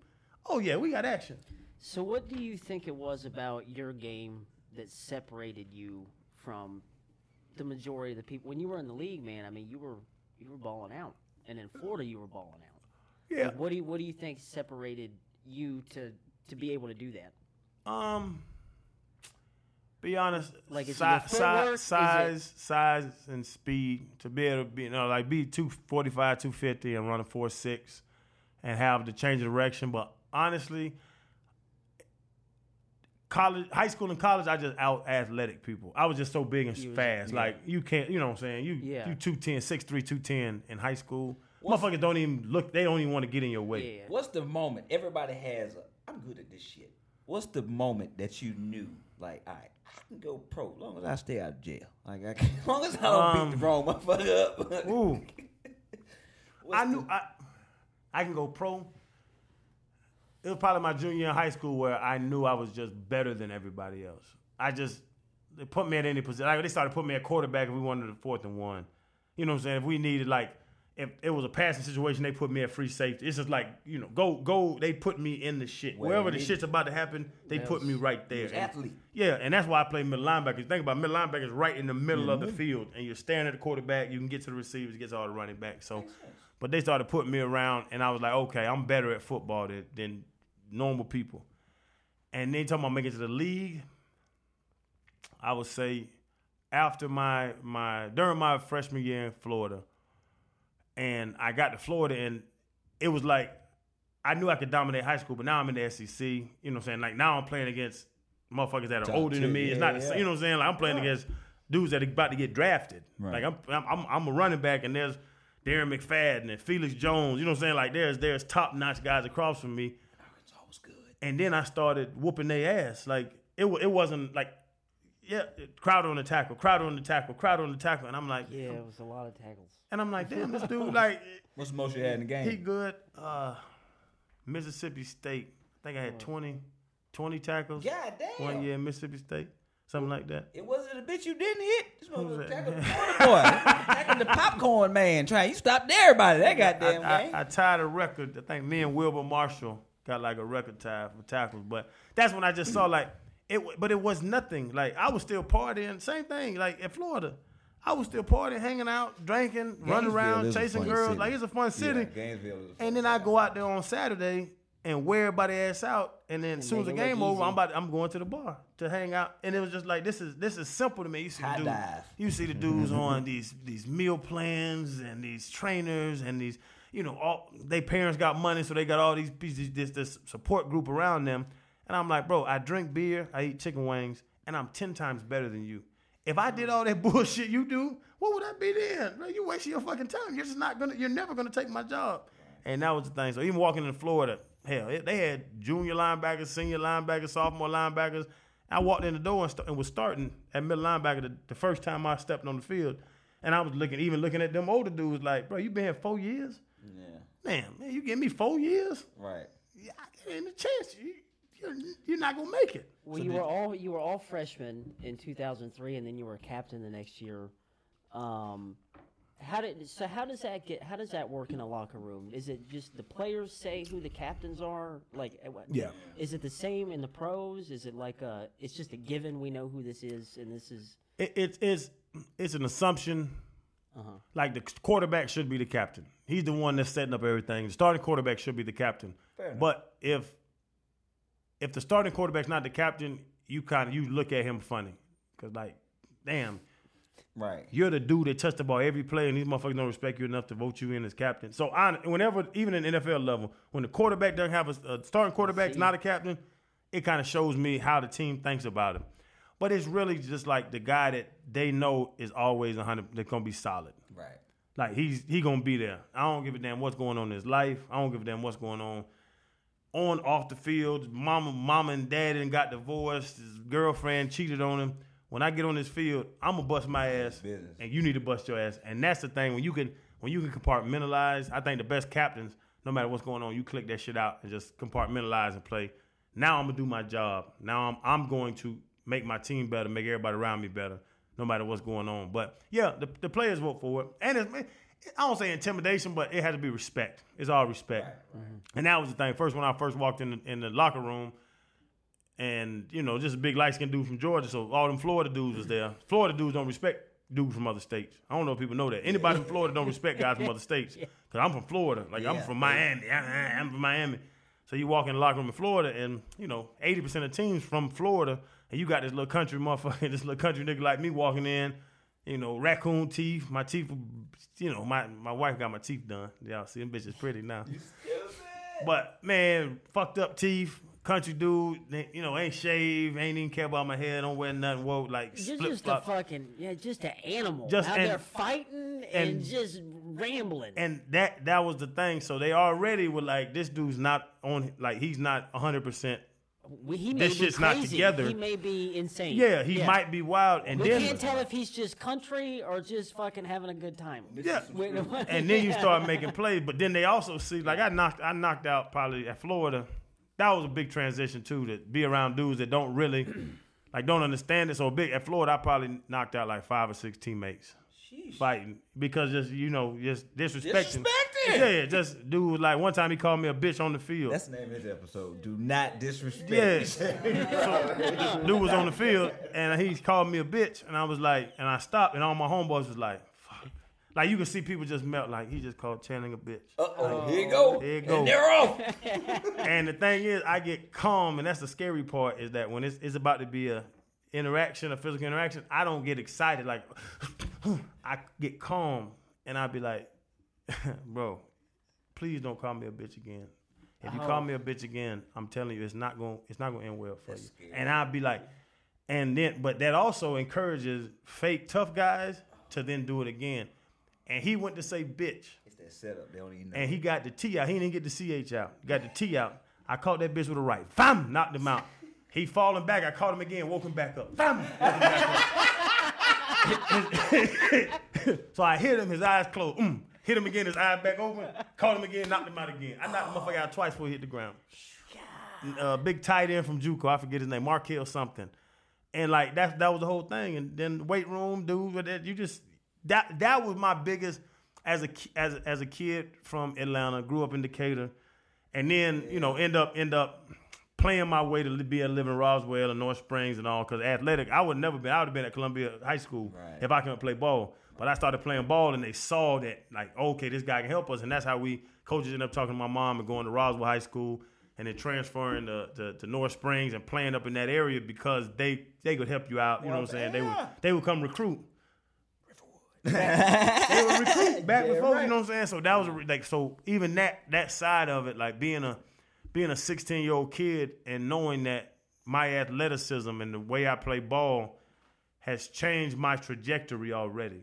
Oh yeah, we got action.
So, what do you think it was about your game that separated you from the majority of the people? When you were in the league, man, I mean, you were you were balling out, and in Florida, you were balling out.
Yeah.
Like, what do you What do you think separated you to to be able to do that?
Um, be honest,
Like,
si-
your
si-
footwork? Is
size, size, and speed to be able to be, you know, like be two forty five, two fifty, and run a four six, and have the change of direction. But honestly, college, high school, and college, I just out athletic people. I was just so big and
You was-
fast. Like you can't, you know what I'm saying? You
Yeah.
you 210, 6'3", 210 in high school. Motherfuckers don't even look. They don't even want to get in your way.
Yeah.
What's the moment? Everybody has a, I'm good at this shit. What's the moment that you knew, like, all right, I can go pro as long as I stay out of jail. Like, I can, as long as I don't
Um,
beat the wrong motherfucker up.
Ooh.
What's
I
the-
knew I, I can go pro. It was probably my junior in high school where I knew I was just better than everybody else. I just they put me at any position. Like, they started putting me at quarterback if we wanted a fourth and one. You know what I'm saying? If we needed like if it was a passing situation, they put me at free safety. It's just like you know, go go. They put me in the shit.
Well,
Wherever the
he-
shit's about to happen, they put me right there. And-
athlete.
yeah, and that's why I play middle linebacker. Think about middle linebacker is right in the middle of the
Mm-hmm.
field, and you're staring at the quarterback. You can get to the receivers, get to all the running backs. So, but they started putting me around, and I was like, okay, I'm better at football than, than normal people. And they talking about making it to the league. I would say after my my during my freshman year in Florida, and I got to Florida, and it was like I knew I could dominate high school, but now I'm in the SEC. You know what I'm saying? Like now I'm playing against motherfuckers that are
Top
older than me. It's
yeah,
not, the
yeah.
same, you know what I'm saying? Like I'm playing against dudes that are about to get drafted.
Right.
Like I'm, I'm, I'm, I'm a running back, and there's Darren McFadden and Felix Jones. You know what I'm saying? Like there's, there's top notch guys across from me.
Arkansas was good.
And then I started whooping their ass. Like it, it wasn't like, yeah, crowd on the tackle, crowd on the tackle, crowd on the tackle, and I'm like,
Yeah, it was a lot of tackles.
and I'm like, damn, this dude, like,
What's the most you had in the game?
he good. Uh, Mississippi State. I think I had 20, 20 tackles.
God damn.
One year in Mississippi State, something like that.
It wasn't a bitch you didn't hit. This
was
motherfucker
that?
tackled the boy. tackled the popcorn man. Trying you stopped everybody. That goddamn
I,
game.
I, I tied a record. I think me and Wilber Marshall got like a record tie for tackles. But that's when I just saw like it. w- But it was nothing. Like I was still partying. Same thing. Like in Florida, I was still partying, hanging out, drinking, running around, chasing girls.
city.
Like it's a fun city.
Yeah, Gainesville is a fun
and then I go out there on Saturday and wear everybody ass out. And then as soon as the
make it look
game over,
easy.
I'm about I'm going to the bar to hang out. And it was just like this is this is simple to me. You see
High
the dudes,
dive.
you see the dudes on these these meal plans and these trainers and these you know all they parents got money so they got all these pieces this this support group around them. And I'm like, bro, I drink beer, I eat chicken wings, and I'm ten times better than you. If I did all that bullshit you do, what would I be then? Bro, you wasting your fucking time. You're just not gonna. You're never gonna take my job. And that was the thing. So even walking in Florida, hell, they had junior linebackers, senior linebackers, sophomore linebackers. I walked in the door and, st- and was starting at middle linebacker the, the first time I stepped on the field, and I was looking, even looking at them older dudes, like, bro, you been here four years?
Yeah.
Damn, man, you give me four years?
Right.
Yeah, I ain't a chance. You, you're, you're not gonna make it.
Well,
So
you
did-
were all you were all freshmen in 2003, and then you were captain the next year. Um, how did so? How does that get? How does that work in a locker room? Is it just the players say who the captains are? Like, uh, what-
Yeah.
Is it the same in the pros? Is it like a? It's just a given. We know who this is, and this is.
it, it, it's it's an assumption.
Uh-huh.
Like the quarterback should be the captain. He's the one that's setting up everything. The starting quarterback should be the captain.
Fair enough.
But if if the starting quarterback's not the captain, you kind of you look at him funny because like, damn,
Right.
you're the dude that touched the ball every play, and these motherfuckers don't respect you enough to vote you in as captain. So I, whenever, even in NFL level, when the quarterback doesn't have a, a starting quarterback's not a captain, it kind of shows me how the team thinks about him. But it's really just like the guy that they know is always 100, that's going to be solid.
Right.
Like he's he gonna be there. I don't give a damn what's going on in his life. I don't give a damn what's going on on off the field. Mama, mama and daddy and got divorced. His girlfriend cheated on him. When I get on this field, I'm gonna bust my ass,
Business.
and you need to bust your ass. And that's the thing when you can when you can compartmentalize. I think the best captains, no matter what's going on, you click that shit out and just compartmentalize and play. Now I'm gonna do my job. Now I'm I'm going to make my team better, make everybody around me better, no matter what's going on. But yeah, the, the players vote for it, and it's, I don't say intimidation, but it has to be respect. It's all respect, mm-hmm. and that was the thing. First, when I first walked in the, in the locker room, and you know, just a big light skinned dude from Georgia, so all them Florida dudes was there. Florida dudes don't respect dudes from other states. I don't know if people know that. Anybody from Florida don't respect guys from other states. Cause I'm from Florida, like I'm from Miami. I'm from Miami. So you walk in the locker room in Florida, and you know, eighty percent of teams from Florida, and you got this little country motherfucker, this little country nigga like me walking in, you know, raccoon teeth. My teeth, you know, my my wife got my teeth done. Y'all see them bitches pretty now. But man, fucked up teeth, country dude, you know, ain't shave, ain't even care about my hair, don't wear nothing, woke like
You're just a
flop.
fucking yeah, just an animal
Just-
out
and-
there fighting and,
and-
just rambling.
And that that was the thing. So they already were like, this dude's not on, like he's not hundred percent.
We- he may
this
be
shit's not together.
He may be insane.
Yeah, he might be wild, and
We
then
can't tell if he's just country or just fucking having a good time.
Yeah.
Wait,
and then you start making plays. But then they also see, like I knocked, I knocked out probably at Florida. That was a big transition too, to be around dudes that don't really, like, don't understand it. So big at Florida, I probably knocked out like five or six teammates fighting because just you know just disrespecting.
Disrespecting.
Yeah, just dude like one time he called me a bitch on the field.
That's the name of this episode. Do not disrespect.
Yeah. so, dude was on the field and he called me a bitch, and I was like, and I stopped, and all my homeboys was like, fuck. Like you can see people just melt. Like he just called Channing a bitch.
Uh-oh, oh. here you go.
Here you go.
And they're off.
And the thing is, I get calm, and that's the scary part is that when it's, it's about to be a interaction, or physical interaction, I don't get excited. Like I get calm, and I be like, bro, please don't call me a bitch again. If you call me a bitch again, I'm telling you, it's not going, it's not going to end well for you. And I'll be like, and then, but that also encourages fake tough guys to then do it again. And he went to say bitch.
It's that setup. They don't even know.
And he got the T out. He didn't get the CH out. Got the T out. I caught that bitch with a right. Fam! Knocked him out. He falling back. I caught him again, woke him back up. Fam! Woke him back up. so I hit him, his eyes closed. Mm. Hit him again, his eyes back open. Caught him again, knocked him out again. I knocked the motherfucker out twice before he hit the ground. Uh, big tight end from JUCO, I forget his name, Markel something. And like that, that was the whole thing. And then weight room, dude, you just that that was my biggest as a as as a kid from Atlanta, grew up in Decatur, and then you know end up end up playing my way to be a living Roswell and North Springs and all. Because athletic, I would never been. I would have been at Columbia High School
Right.
if I couldn't play ball. But I started playing ball, and they saw that like, okay, this guy can help us, and that's how we coaches ended up talking to my mom and going to Roswell High School. And then transferring to, to, to North Springs and playing up in that area because they they could help you out. You know what I'm saying? They would they would come recruit they would recruit back before, you know what I'm saying? So that was a, like so even that that side of it, like being a being a 16 year old kid and knowing that my athleticism and the way I play ball has changed my trajectory already.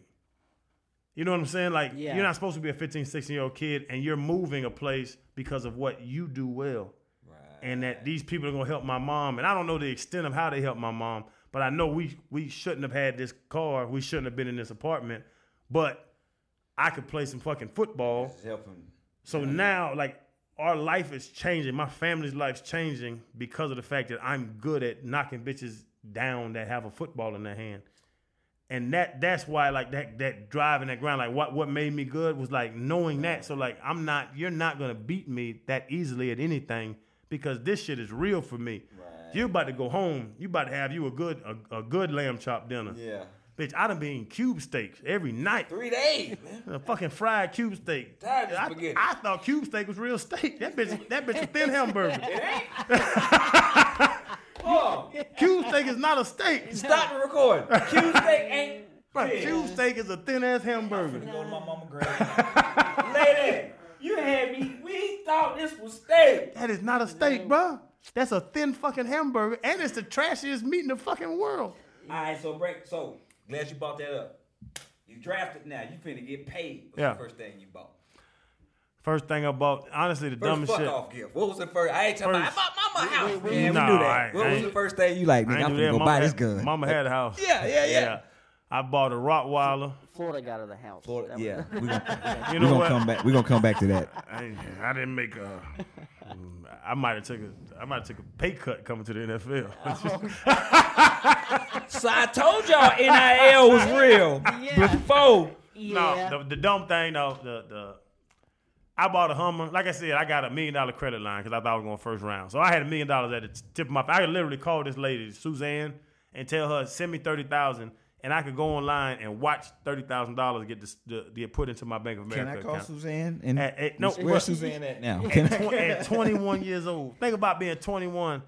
You know what I'm saying? Like
Yeah.
you're not supposed to be a 15, 16 year old kid and you're moving a place because of what you do well. Right. And that these people are gonna help my mom. And I don't know the extent of how they help my mom, but I know we we shouldn't have had this car. We shouldn't have been in this apartment. But I could play some fucking football.
Helping.
So now, like, our life is changing. My family's life's changing because of the fact that I'm good at knocking bitches down that have a football in their hand. And that that's why like that that drive and that grind, like what what made me good was like knowing that. So like I'm not you're not gonna beat me that easily at anything because this shit is real for me. You about to go home, you about to have you a good a, a good lamb chop dinner.
Yeah.
Bitch, I done been eating cube steaks every night.
Three days, man.
A fucking fried cube steak.
Tired of
I,
spaghetti.
I thought cube steak was real steak. That bitch, that bitch a thin hamburger.
Oh,
Cube steak is not a steak.
stop the recording. Cube steak ain't.
Right, Cube steak is a thin ass hamburger.
Go to my mama grave. Lady, you had me. We thought this was steak.
That is not a steak, bro. That's a thin fucking hamburger, and it's the trashiest meat in the fucking world.
All right, so break. So glad you bought that up. You drafted now. You finna get paid. What's
Yeah.
the first thing you bought?
First thing I bought, honestly, the
First
dumbest
fuck
shit.
off gift. What was the first? I ain't talking about. I
First-
bought mama a house.
wait,
yeah, we
Nah,
knew
I
that.
ain't-
What
I
was the first thing you like?
I
Nigga,
ain't
I'm
do
finna go
Mama
buy
had,
this gun.
Mama had a house.
Yeah, yeah, yeah.
I bought a Rottweiler.
Florida got her the house.
Florida, yeah, we gonna,
You
we gonna
what?
come back. We gonna come back to that.
I, I didn't make a I might have took a I might have took a pay cut coming to the NFL. Oh.
So I told y'all NIL was real before.
Yeah.
No, the, the dumb thing though, the the I bought a Hummer. Like I said, I got a million dollar credit line because I thought I was going first round. So I had a million dollars at the tip of my. I could literally call this lady Suzanne and tell her send me thirty thousand, and I could go online and watch thirty thousand dollars get this, the, get put into my Bank of America.
Can I call
account.
Suzanne? And
At- at- no,
where's
but-
Suzanne at now? Can I-
Tw- at 21 years old. Think about being 21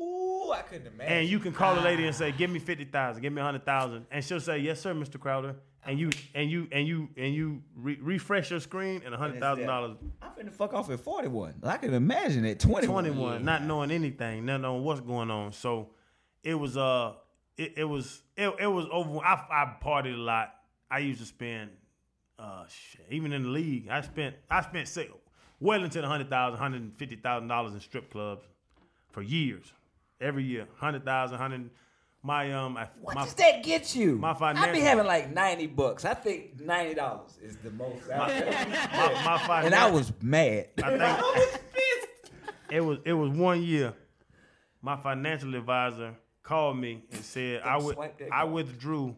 Ooh, I couldn't imagine.
and you can call a lady and say, "Give me 50,000, give me a 100,000." And she'll say, "Yes, sir, Mr. Crowder." And you and you and you and you re- refresh your screen and $100,000
I'm finna fuck off at 41. I can imagine at 21.
21, not knowing anything, not knowing what's going on. So it was uh it, it was it, it was over I I partied a lot. I used to spend uh shit, even in the league, I spent I spent six, well into the hundred thousand, hundred and fifty thousand dollars in strip clubs for years. Every year. Hundred thousand, hundred my um I,
What
my,
does that get you?
my financial.
I be having like 90 bucks. I think $90 is the most. out there.
my, my finan-
and I was mad.
I think it was it was one year. My financial advisor called me and said I would I withdrew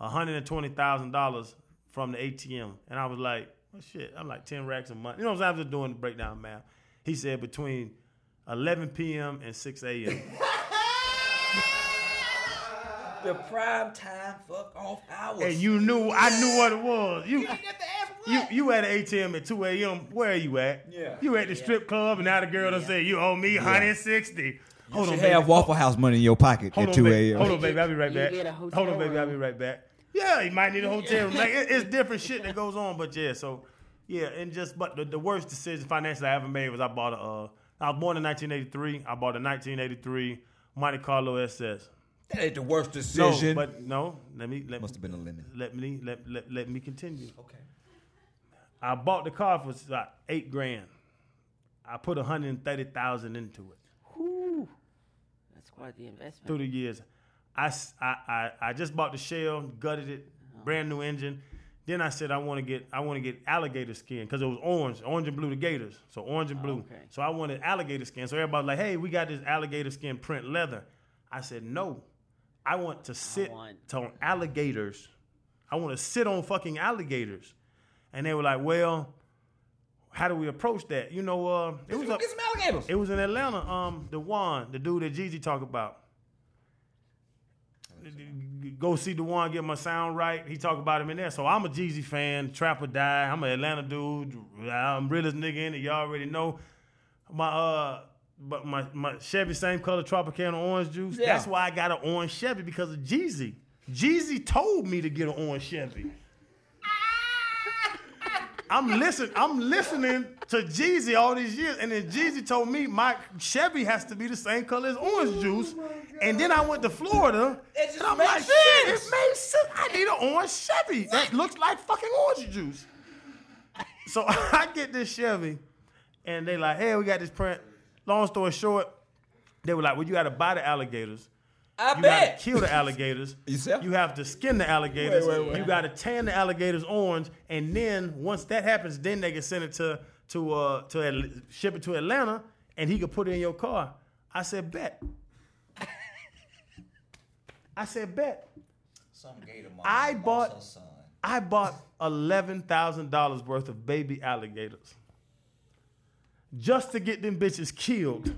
hundred and twenty thousand dollars from the ATM, and I was like, well, shit, I'm like ten racks a month. You know what I'm saying? I was just doing the breakdown math. He said between 11 p.m. and 6 a.m.
the prime time fuck off hours.
and you knew I knew what it was. You you you at an ATM at 2 a.m. Where are you at?
Yeah.
You at the strip club, and now the girl done say you owe me 160. Hold
you
on,
should
baby.
have Waffle House money in your pocket
Hold
at
on,
2 a.m.
Hold on, baby. I'll be right back.
get a hotel
Hold on, baby. I'll be right back. Yeah, you might need a hotel room. Like, it- it's different shit that goes on, but yeah. So yeah, and just but the, the worst decision financially I ever made was I bought a. Uh, I was born in 1983. I bought a 1983 Monte Carlo SS.
That ain't the worst
No,
decision.
but no. Let me let
Must have been a lemon.
let me let, let, let me continue.
Okay.
I bought the car for like eight grand. I put hundred and thirty thousand into it.
Whew. The investment.
through the years. I, I, I, I just bought the shell, gutted it, uh-huh. brand new engine. Then I said I want to get I want to get alligator skin because it was orange, orange and blue the Gators, so orange and blue.
Oh, okay.
So I wanted alligator skin. So everybody's like, "Hey, we got this alligator skin print leather." I said, "No, I want to sit
want-
on alligators. I want to sit on fucking alligators." And they were like, "Well, how do we approach that?" You know, uh, it was up,
Get some alligators.
it was in Atlanta. Um, the one, the dude that Jeezy talk about. Go see the one, get my sound right. He talk about him in there. So I'm a Jeezy fan, trap or die. I'm an Atlanta dude. I'm realest nigga in it. Y'all already know. My uh, but my my Chevy same color Tropicana orange juice.
Yeah.
That's why I got an orange Chevy because of Jeezy. Jeezy told me to get an orange Chevy. I'm listening. I'm listening to Jeezy all these years, and then Jeezy told me my Chevy has to be the same color as orange oh juice. And then I went to Florida,
just
and I'm
makes
like,
sense.
shit, it made sense. I need an orange Chevy that looks like fucking orange juice. So I get this Chevy, and they like, hey, we got this print. Long story short, they were like, well, you got to buy the alligators.
I
You
bet.
got to kill the alligators.
Yourself?
You have to skin the alligators.
Wait, wait, wait.
You got to tan the alligators orange, and then once that happens, then they can send it to to uh to Atl- ship it to Atlanta, and he could put it in your car. I said bet. I said bet.
Some gator mom
I
lost
bought-
her son.
I bought eleven thousand dollars worth of baby alligators just to get them bitches killed.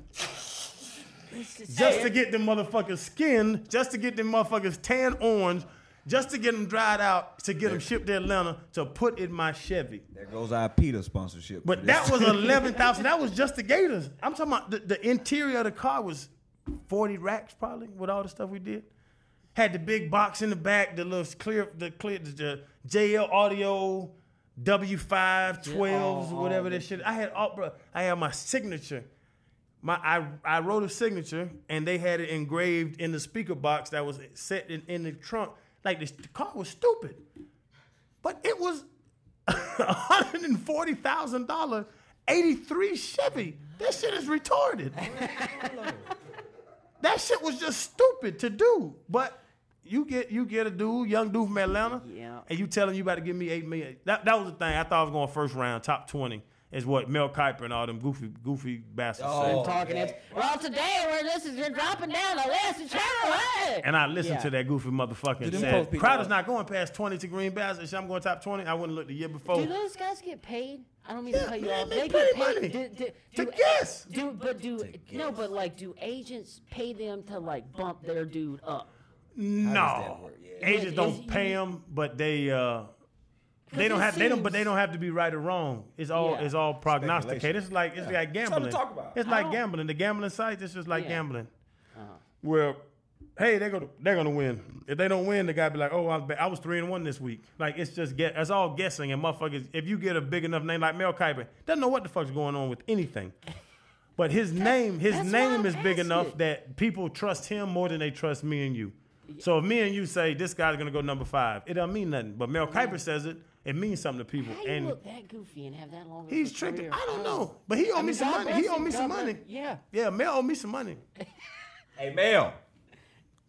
Just to get them motherfuckers skinned, just to get them motherfuckers tan orange, just to get them dried out, to get them shipped to Atlanta to put in my Chevy.
There goes our PETA sponsorship.
But that was eleven thousand. That was just the Gators. I'm talking about the, the interior of the car was forty racks probably with all the stuff we did. Had the big box in the back, the little clear, the clear, the JL audio, W5, 12s, whatever that shit. I had all, bro. I had my signature. My I I wrote a signature and they had it engraved in the speaker box that was set in, in the trunk. Like this, the car was stupid, but it was hundred and forty thousand dollar eighty three Chevy. That shit is retarded. that shit was just stupid to do. But you get you get a dude, young dude from Atlanta,
Yeah.
and you tell him you about to give me eight million. That that was the thing. I thought I was going first round, top twenty, is what Mel Kiper and all them goofy goofy bastards
Oh.
say.
Talking
yeah.
it. Well, today we're this is you're dropping down the list and channel. Hey!
And I listened
Yeah.
to that goofy motherfucker and said,
post people-
Crowder's not going past 20 to Green Bay. I said, "Shit, I'm going top 20. I wouldn't look the year before.
Do those guys get paid? I don't mean
Yeah,
to cut you
man,
off.
they
They get paid
money
do, do,
to guess.
Do but do no, but like do agents pay them to like bump their dude up?
No.
Yeah.
agents
Is-
don't
is-
pay them, but they uh, they don't
it
have they don't, but they don't have to be right or wrong. It's all
Yeah.
it's all prognosticated.
Speculation.
It's like it's
Yeah.
like
Something to
gambling.
talk about.
It's like gambling. The gambling sites, it's just like
Yeah.
gambling.
Uh-huh.
Where, hey, they're gonna they're gonna win. If they don't win, the guy be like, oh, I was, I was three and one this week. Like it's just get it's all guessing and motherfuckers. If you get a big enough name like Mel Kiper, doesn't know what the fuck's going on with anything. But his name, his name is big enough
asking.
that people trust him more than they trust me and you. So if me and you say this guy's gonna go number five, it don't mean nothing. But Mel Kiper says it, it means something to people.
How you
And
look that goofy and have that long?
he's
a
tricked.
career?
I don't know, but he owed
I
me
mean,
some
God
money. He owe
him,
me some money.
Yeah.
Yeah, Mel owe me some money.
Hey Mel,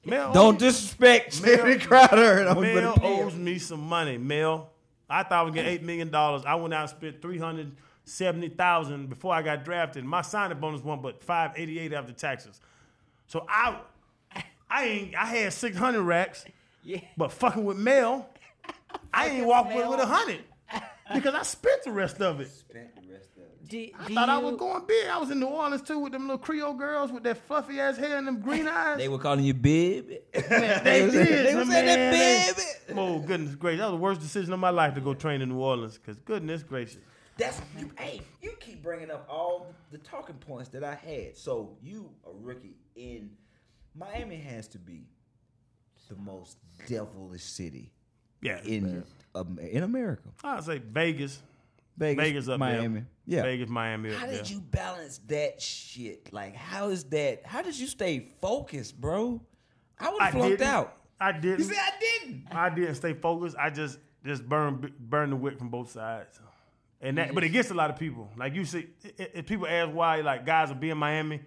Mel
don't disrespect
Mel-
Jerry Crowder. and I'm
Mel
gonna pay him.
owes me some money. Mel, I thought I would get eight million dollars. I went out and spent three hundred seventy thousand before I got drafted. My signing bonus won, but five eighty eight after taxes. So I, I ain't. I had six hundred racks,
Yeah.
but fucking with Mel, I ain't walk with with a hundred because I spent the rest of it.
Spent the rest of it.
Do,
I
do
thought I
you-
was going big. I was in New Orleans too with them little Creole girls with that fluffy ass hair and them green eyes.
They were calling you baby.
They did.
They was saying
man.
that baby.
Oh goodness gracious! That was the worst decision of my life to go train in New Orleans. Cause goodness gracious,
That's you. Hey, you keep bringing up all the talking points that I had. So you a rookie in Miami has to be the most devilish city
yeah.
in um, in America.
I'd say Vegas,
Vegas,
Vegas up
Miami.
there.
Yeah.
Vegas, Miami up
How
there.
did you balance that shit? Like, how is that? How did you stay focused, bro? I would
I
have flunked out.
I didn't.
said I didn't.
I didn't stay focused. I just just burn burn the wick from both sides. And that, but it gets a lot of people. Like you see, if people ask why, like guys will be in Miami,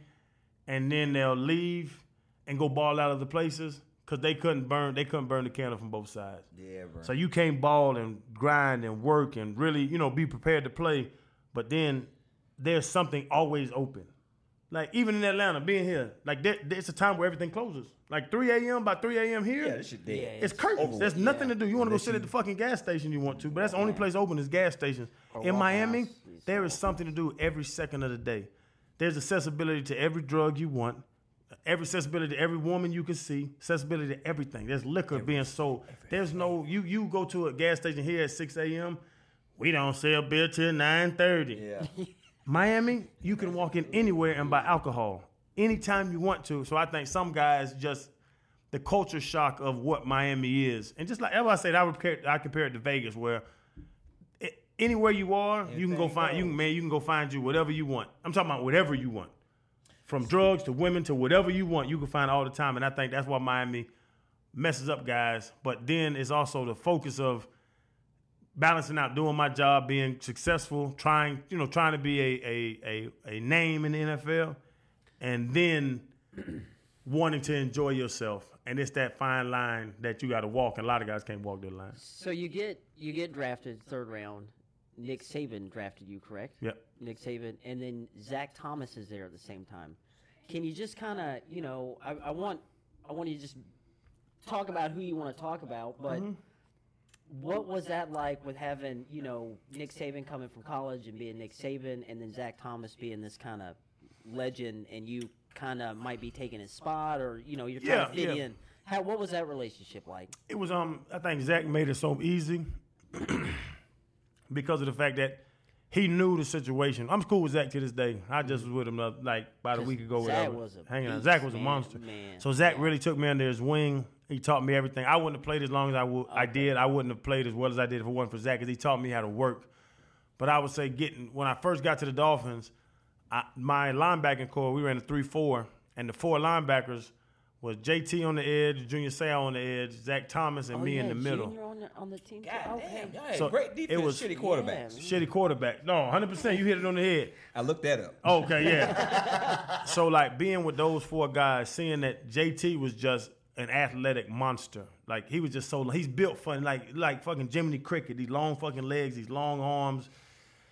and then they'll leave and go ball out of the places because they couldn't burn. They couldn't burn the candle from both sides.
Yeah, bro.
So you can't ball and grind and work and really, you know, be prepared to play. But then there's something always open. Like even in Atlanta, being here, like there, there's a time where everything closes. Like 3 a.m. by 3 a.m. here,
yeah, this shit dead.
Yeah,
it's curtains.
over
There's nothing
yeah.
to do. You want to go sit
you-
at the fucking gas station you want to, but that's oh, the only place open is gas stations. Oh,
in
Miami,
House.
there is something to do every second of the day. There's accessibility to every drug you want, every accessibility to every woman you can see, accessibility to everything. There's liquor being sold. There's no you you go to a gas station here at 6 a.m. We don't sell beer till 9:30.
Yeah.
Miami, you can walk in anywhere and buy alcohol anytime you want to. So I think some guys just the culture shock of what Miami is, and just like as I said, I compare, I compare it to Vegas, where anywhere you are, you can go find you
goes.
man, you can go find you whatever you want. I'm talking about whatever you want, from drugs to women to whatever you want, you can find all the time, and I think that's why Miami messes up guys. But then it's also the focus of balancing out doing my job, being successful, trying, you know, trying to be a a a, a name in the NFL, and then wanting to enjoy yourself. And it's that fine line that you got to walk, and a lot of guys can't walk that line.
So you get you get drafted third round. Nick Saban drafted you, correct?
Yep.
Nick Saban, and then Zach Thomas is there at the same time. Can you just kind of, you know, I, I want I want you to just talk about who you want to talk about, but
Mm-hmm.
what was that like with having, you know, Nick Saban coming from college and being Nick Saban, and then Zach Thomas being this kind of legend, and you kind of might be taking his spot, or you know, you're trying
Yeah,
to fit
yeah.
in. How what was that relationship like?
It was um I think Zach made it so easy because of the fact that he knew the situation. I'm cool with Zach to this day. I just was with him uh, like about a week ago.
Zach
whatever,
was a
hanging out. Zach was a monster.
man.
So Zach really took me under his wing. He taught me everything. I wouldn't have played as long as I would. I did. I wouldn't have played as well as I did if it wasn't for Zach, because he taught me how to work. But I would say getting when I first got to the Dolphins, I, my linebacking corps we ran a three four, and the four linebackers was JT on the edge, Junior Seau on the edge, Zach Thomas, and
Oh,
me in the middle.
Junior on the, on the team.
God
okay.
damn, y'all
So,
great
it
defense,
was-
shitty
Yeah,
quarterbacks.
man.
Shitty quarterback. No, 100%. You hit it on the head.
I looked that up.
Okay, yeah. so like being with those four guys, seeing that JT was just an athletic monster. Like he was just so he's built for like like fucking Jiminy Cricket. These long fucking legs, these long arms.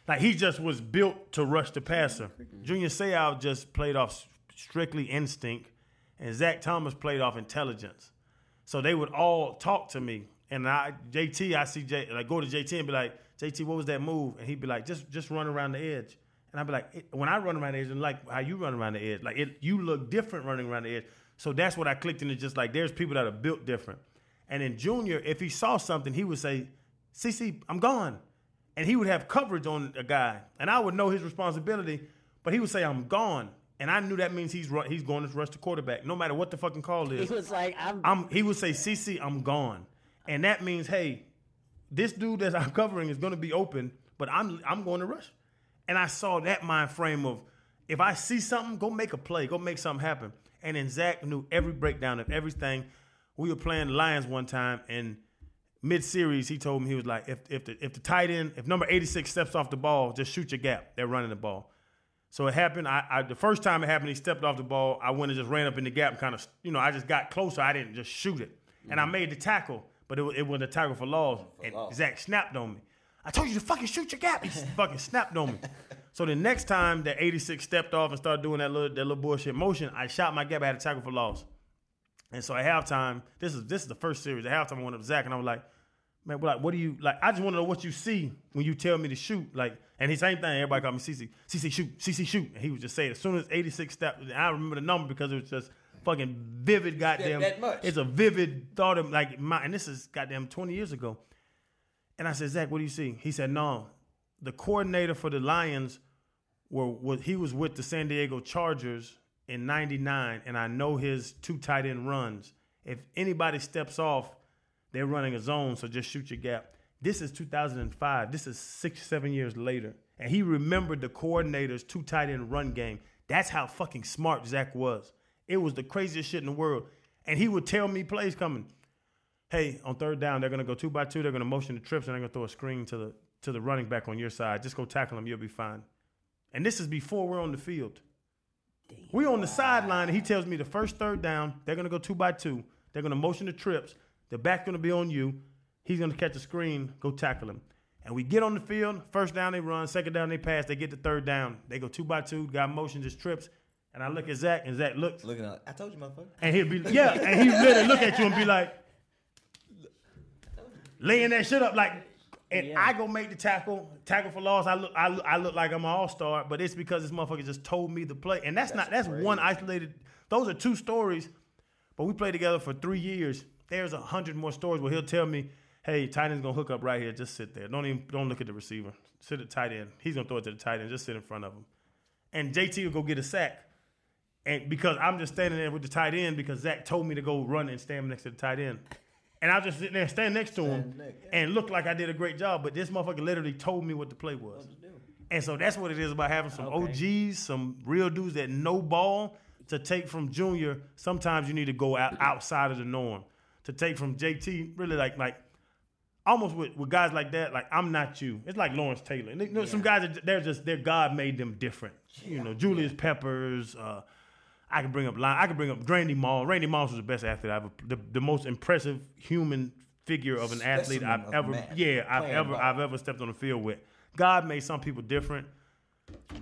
Like he just was built to rush the passer. Junior Seau just played off strictly instinct, and Zach Thomas played off intelligence. So they would all talk to me, and I JT, I see J, like go to JT and be like, JT, what was that move? And he'd be like, just just run around the edge. And I'd be like, when I run around the edge, and like how you run around the edge, like it, you look different running around the edge. So that's what I clicked into. Just like there's people that are built different. And in junior, if he saw something, he would say, CC, I'm gone. And he would have coverage on a guy. And I would know his responsibility, but he would say, I'm gone. And I knew that means he's ru- he's going to rush the quarterback, no matter what the fucking call is.
He was like, I'm.
I'm, he would say, CC, I'm gone. And that means, hey, this dude that I'm covering is going to be open, but I'm I'm going to rush. And I saw that mind frame of if I see something, go make a play, go make something happen. And then Zach knew every breakdown of everything. We were playing the Lions one time, and mid series, he told me he was like, if if the if the tight end, if number 86 steps off the ball, just shoot your gap. They're running the ball. So it happened. I, I the first time it happened, he stepped off the ball. I went and just ran up in the gap and kind of, you know, I just got closer. I didn't just shoot it, and I mm-hmm. made the tackle, but it, it wasn't a tackle for loss. And Zach snapped on me. I told you to fucking shoot your gap. He fucking snapped on me. So the next time that 86 stepped off and started doing that little that little bullshit motion, I shot my gap. I had a tackle for loss. And so at halftime, this is this is the first series. At halftime, I went up to Zach and I was like, man, like, what do you like? I just want to know what you see when you tell me to shoot. Like, and the same thing. Everybody called me CC. CC shoot. CC shoot. And he was just saying as soon as 86 stepped, I remember the number because it was just fucking vivid. Goddamn,
that much.
it's a vivid thought of like my. And this is goddamn 20 years ago. And I said, Zach, what do you see? He said, no, the coordinator for the Lions were, was he was with the San Diego Chargers in '99, and I know his two tight end runs. If anybody steps off, they're running a zone, so just shoot your gap. This is 2005. This is six, seven years later, and he remembered the coordinator's two tight end run game. That's how fucking smart Zach was. It was the craziest shit in the world, and he would tell me plays coming hey, on third down, they're gonna go two by two. They're gonna motion the trips, and they're gonna throw a screen to the to the running back on your side. Just go tackle him. You'll be fine. And this is before we're on the field. We're on the sideline, and he tells me the first third down, they're gonna go two by two. They're gonna motion the trips. The back's gonna be on you. He's gonna catch a screen. Go tackle him. And we get on the field. First down they run. Second down they pass. They get the third down. They go two by two. Got motion just trips. And I look at Zach, and Zach looks,
Looking at, I told you, motherfucker.
and he'll be yeah, and he literally look at you and be like, laying that shit up like, and
Yeah.
I go make the tackle, tackle for loss. I look, I look, I look like I'm an all star, but it's because this motherfucker just told me the play, and that's, not that's one isolated. Those are two stories, but we played together for three years. There's a hundred more stories where he'll tell me, "Hey, tight end's gonna hook up right here. Just sit there. Don't even don't look at the receiver. Sit at tight end. He's gonna throw it to the tight end. Just sit in front of him." And JT will go get a sack. And because I'm just standing there with the tight end because Zach told me to go run and stand next to the tight end. And I just sit there and stand next to him and look like I did a great job. But this motherfucker literally told me what the play was. And so that's what it is about having some OGs, some real dudes that know ball to take from junior. Sometimes you need to go out outside of the norm. To take from JT, really like like almost with, with guys like that, like I'm not you. It's like Lawrence Taylor. And they- you know, Some guys that they're just their God made them different. You know, Julius Peppers. Uh, I can bring up line. I can bring up Randy Moss. Randy Moss was the best athlete I've the, the most impressive human figure of an athlete I've ever
man
yeah I've
playing
ever
ball.
I've ever stepped on the field with. God made some people different.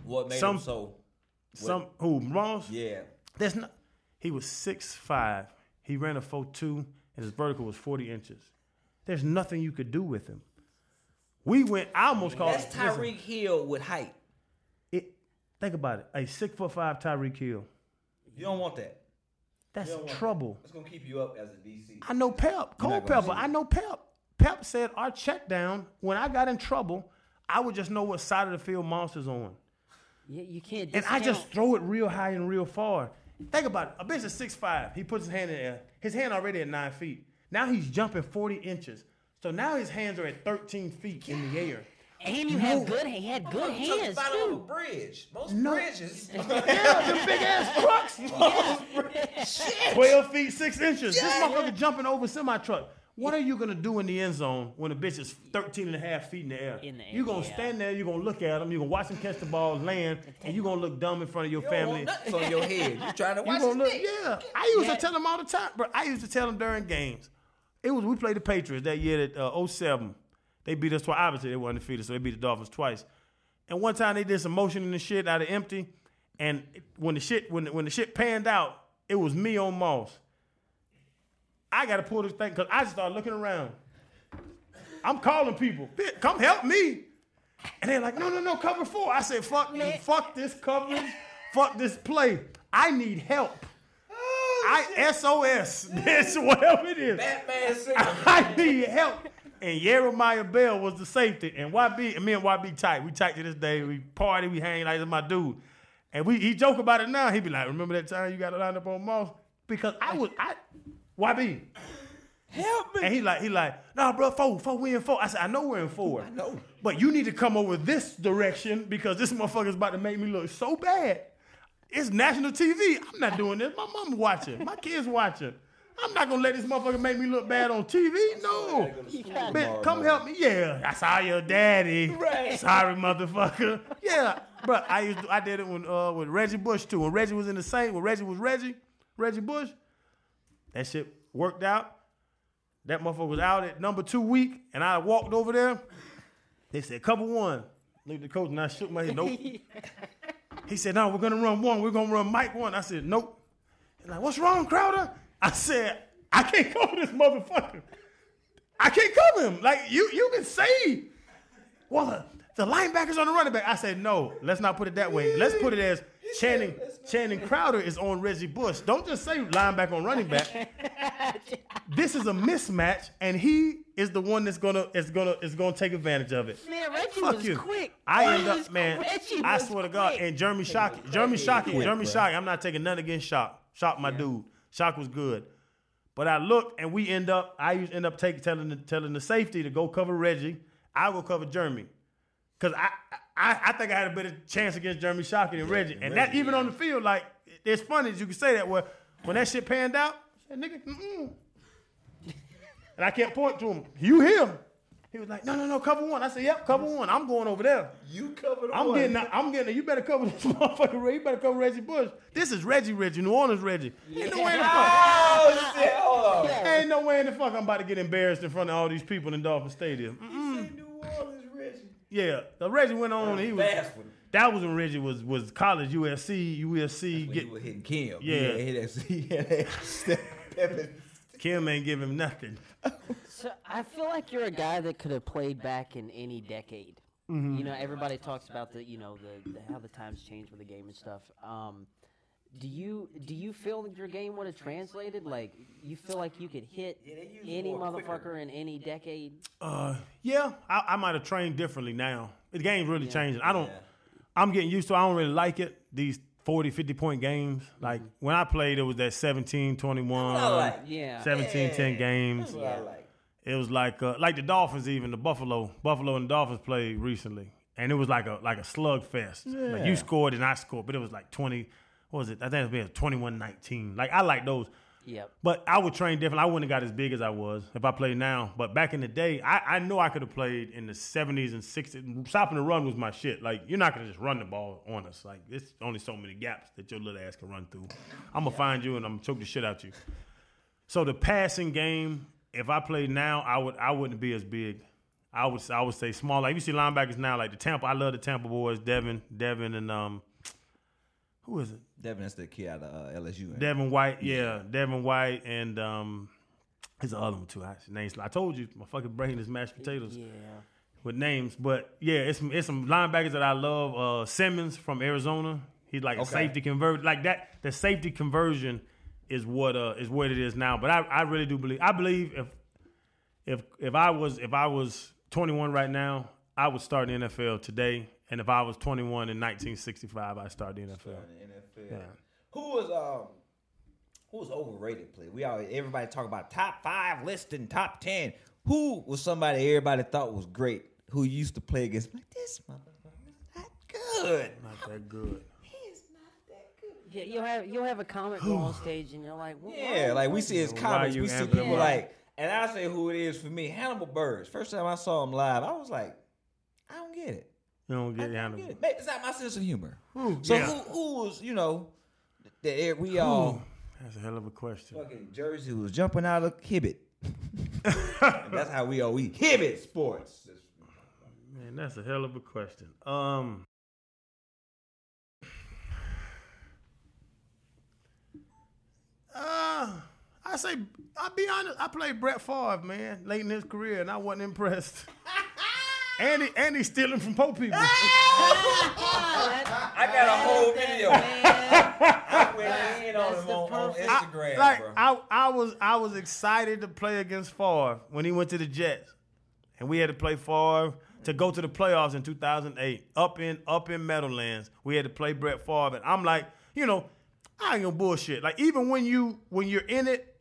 What made
Some-
him so?
Some who Moss.
Yeah.
that's not. He was six five. He ran a four two, and his vertical was forty inches. There's nothing you could do with him. We went. I almost called.
That's
listen,
Tyreek Hill with height.
It, think about it. A six foot five Tyreek Hill.
You don't want that.
That's
You don't want
trouble.
that. It's gonna keep you up as a DC.
I know Pep, Cole
not gonna
Pepper. I know Pep. Pep said our check down when I got in trouble, I would just know what side of the field Monster's on.
Yeah, you can't.
And I just throw it real high and real far. Think about it. A bitch is six five. He puts his hand in the air. His hand already at nine feet. Now he's jumping 40 inches. So now his hands are at 13 feet in the air.
And you have good. He had good
I'm talking
hands
about over a bridge. Most
No.
bridges.
Yeah, them big ass trucks. 12 feet, 6 inches. this motherfucker jumping over a semi truck. What are you gonna do in the end zone when a bitch is 13 and a half feet in the air?
In the air,
You're gonna
yeah.
stand there, you're gonna look at them, you're gonna watch them catch the ball, land, and you're gonna look dumb in front of your
You
family.
want on your head. You trying to
You
watch
gonna look, yeah. I used
Yeah.
to tell them all the time, bro. I used to tell them during games. It was we played the Patriots that year at uh, 07. They beat us twice. Obviously, they were undefeated, so they beat the Dolphins twice. And one time they did some motion in the shit out of empty, and when the shit when the, when the shit panned out, it was me on Moss. I gotta pull this thing because I just started looking around. I'm calling people, come help me. And they're like, no, no, no, cover four. I said, fuck you, fuck this coverage, fuck this play. I need help. I SOS, bitch, whatever it is.
Batman.
I need help. And Yeremiah Bell was the safety. And YB, and me and YB tight. We tight to this day. We party, we hang like my dude. And we he joke about it now. He be like, remember that time you got to line up on Moss? Because I was I YB.
Help me.
And he like, he like, nah, bro, four, four, we in four. I said, I know we're in four. I
know.
But you need to come over this direction because this motherfucker's about to make me look so bad. It's national TV. I'm not doing this. My mama watching. My kids watching. I'm not gonna let this motherfucker make me look bad on TV. No. Man, come help me. Yeah, I saw your daddy.
Right.
Sorry, motherfucker. Yeah, but I used to, I did it when uh with Reggie Bush too. When Reggie was in the same, when Reggie was Reggie, Reggie Bush, that shit worked out. That motherfucker was out at number two week, and I walked over there. They said, cover one. Looked at the coach and I shook my head. Nope. he said, no, we're gonna run one. We're gonna run Mike one. I said, nope. He's like, what's wrong, Crowder? I said, I can't cover this motherfucker. I can't cover him. Like you, you can say, well, the, the linebackers on the running back. I said, no, let's not put it that way. Let's put it as Channing Channing Crowder is on Reggie Bush. Don't just say linebacker on running back. this is a mismatch, and he is the one that's gonna is gonna is gonna take advantage of it.
Man, Reggie
Fuck
was
you.
quick.
I end up, man.
Reggie
I
was
swear to God.
quick.
And Jeremy Shockey, Jeremy Shockey, Jeremy Shockey. I'm not taking nothing against Shock. Shock, my dude. Shock was good. But I look, and we end up. I used end up taking telling the, telling the safety to go cover Reggie. I will cover Jeremy, cause I, I I think I had a better chance against Jeremy Shockey than Reggie. And that even on the field, like it's funny that you can say that. Where when that shit panned out, I said, nigga, mm-mm. and I kept pointing to him. You him. He was like, no, no, no, cover one. I said, yep, cover one. I'm going over there.
You covered
I'm
one.
getting, I'm getting. You better cover this motherfucker. Ray. You better cover Reggie Bush. This is Reggie, Reggie, New Orleans, Reggie. Ain't no way in the oh, fuck.
Oh shit! Hold on.
Ain't no way in the fuck I'm about to get embarrassed in front of all these people in Dolphin Stadium. Mm-mm.
New Orleans, Reggie.
Yeah, the Reggie went on. He was.
Fast one.
That was when Reggie was was college, USC, USC.
When
Get,
you were hitting Kim.
Yeah.
He had that- he had that
Kim ain't give him nothing.
So I feel like you're a guy that could have played back in any decade.
Mm-hmm.
You know, everybody talks about the, you know, the, the how the times change with the game and stuff. Um, do you do you feel that your game would have translated? Like you feel like you could hit any motherfucker in any decade?
Uh, yeah, I, I might have trained differently now. The game's really changing. I don't.
Yeah.
I'm getting used to. it. I don't really like it. These 40, 50 point games. Like when I played, it was that 17, 21,
like.
Yeah.
17, 10 games.
That's like.
It was like uh, like the Dolphins, even the Buffalo, Buffalo and the Dolphins played recently, and it was like a like a slugfest. Like you scored and I scored, but it was like twenty. What was it? I think it was 21-19. Like I like those.
Yep.
But I would train different. I wouldn't have got as big as I was if I played now. But back in the day, I, I know I could have played in the 70s and 60s. Stopping the run was my shit. Like, you're not going to just run the ball on us. Like, there's only so many gaps that your little ass can run through. I'm going to find you and I'm going to choke the shit out you. So the passing game, if I played now, I would I wouldn't be as big. I would I would say small. Like you see linebackers now, like the Tampa. I love the Tampa boys, Devin, Devin, and um, who is it?
Devin, that's the kid out of uh, LSU. ain't?
Devin White, yeah, Devin White, and um, there's the other one too. I, name's, I told you, my fucking brain is mashed potatoes
Yeah.
with names. But yeah, it's some, it's some linebackers that I love. Uh, Simmons from Arizona, he's like a safety convert, like that. The safety conversion is what uh is what it is now. But I, I really do believe. I believe if if if I was if I was 21 right now, I would start in the NFL today. And if I was 21 in 1965, I'd start the NFL.
in the NFL.
Yeah.
Who was um who was overrated player? We all everybody talk about top five list and top ten. Who was somebody everybody thought was great who used to play against like this motherfucker is not good.
Not that good.
He's not that good.
Yeah, you'll have you'll have a comic go on stage and you're like, what,
Yeah, like we see his
Why
comments, we see people
him
like, and I say who it is for me, Hannibal Buress. First time I saw him live, I was like, I don't get it.
You don't
I
get
don't
handled.
get it. Maybe It's not my sense of humor.
Ooh,
So
yeah.
who who was you know that we all
That's a hell of a question.
fucking Jersey was jumping out of Hibbett. That's how we all eat Hibbett Sports.
Man, that's a hell of a question. Um, uh, I say, I'll be honest. I played Brett Favre, man, late in his career, and I wasn't impressed. and, he, and he's stealing from poor people.
I got a whole video. I went in on him on, on
perfect-
Instagram,
like
bro.
I, I was I was excited to play against Favre when he went to the Jets, and we had to play Favre to go to the playoffs in 2008 up in up in Meadowlands. We had to play Brett Favre, and I'm like, you know, I ain't gonna bullshit. Like even when you when you're in it,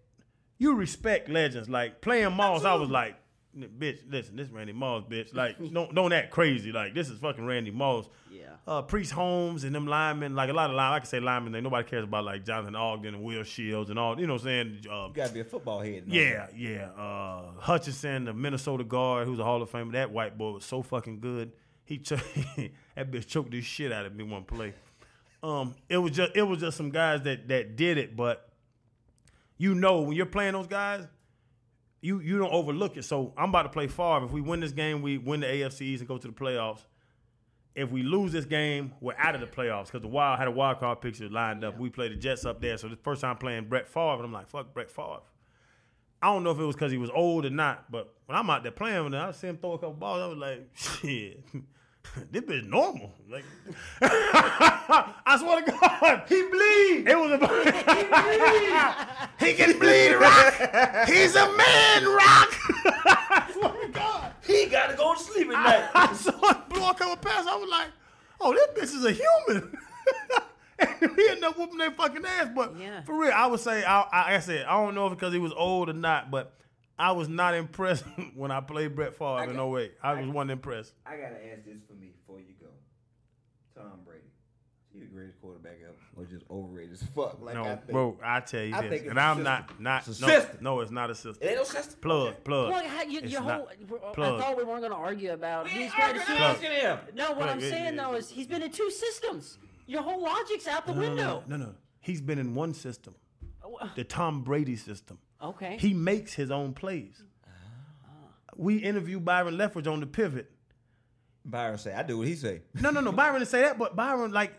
you respect legends. Like playing Moss, I was like, bitch, listen, this Randy Moss, bitch. Like don't don't act crazy. Like this is fucking Randy Moss.
Yeah.
Uh, Priest Holmes and them linemen, like a lot of linemen, I can say linemen, they nobody cares about like Jonathan Ogden and Will Shields and all, you know what I'm saying? Uh,
You gotta be a football head. to know
yeah, yeah. Uh, Hutchinson, the Minnesota guard, who's a Hall of Famer, that white boy was so fucking good. He ch- that bitch choked the shit out of me one play. Um, it was just it was just some guys that that did it, but you know when you're playing those guys, you you don't overlook it. So I'm about to play Favre. If we win this game, we win the AFCs and go to the playoffs. If we lose this game, we're out of the playoffs because the Wild had a wild card picture lined up. We played the Jets up there, so the first time playing Brett Favre, and I'm like, fuck Brett Favre. I don't know if it was because he was old or not, but when I'm out there playing with him, I see him throw a couple balls. I was like, shit, this bitch normal. Like, I swear to God, he bleed. It was a he he can bleed, rock. He's a man, rock. I swear to God.
he gotta go to sleep at night.
I saw him blow a couple passes. I was like, oh, this bitch is a human. and he ended up whooping their fucking ass. But
Yeah.
for real, I would say, I, I, I said, I don't know if because he was old or not, but I was not impressed when I played Brett Favre in
got-
08. I was one impressed.
I gotta ask this for me before you go. Tom Brady. Is he the greatest quarterback ever? Or just overrated as fuck? Like I
No,
think.
bro, I tell you
I
this,
think it's
and
a
I'm not not
It's a
no,
system.
no, it's not a system.
It ain't no system.
Plug, plug.
Well, how- you,
It's
your
not-
whole. I thought we weren't going to argue about
We
who's
ain't
greatest.
arguing
who-
asking him.
No, what
Plug,
I'm saying
yeah,
though is he's been in two systems. Your whole logic's out the
No, no,
window.
no, no, no. He's been in one system, the Tom Brady system.
Okay.
He makes his own plays. We interviewed Byron Leftwich on the pivot.
Byron say, I do what he say.
No, no, no. Byron didn't say that, but Byron, like,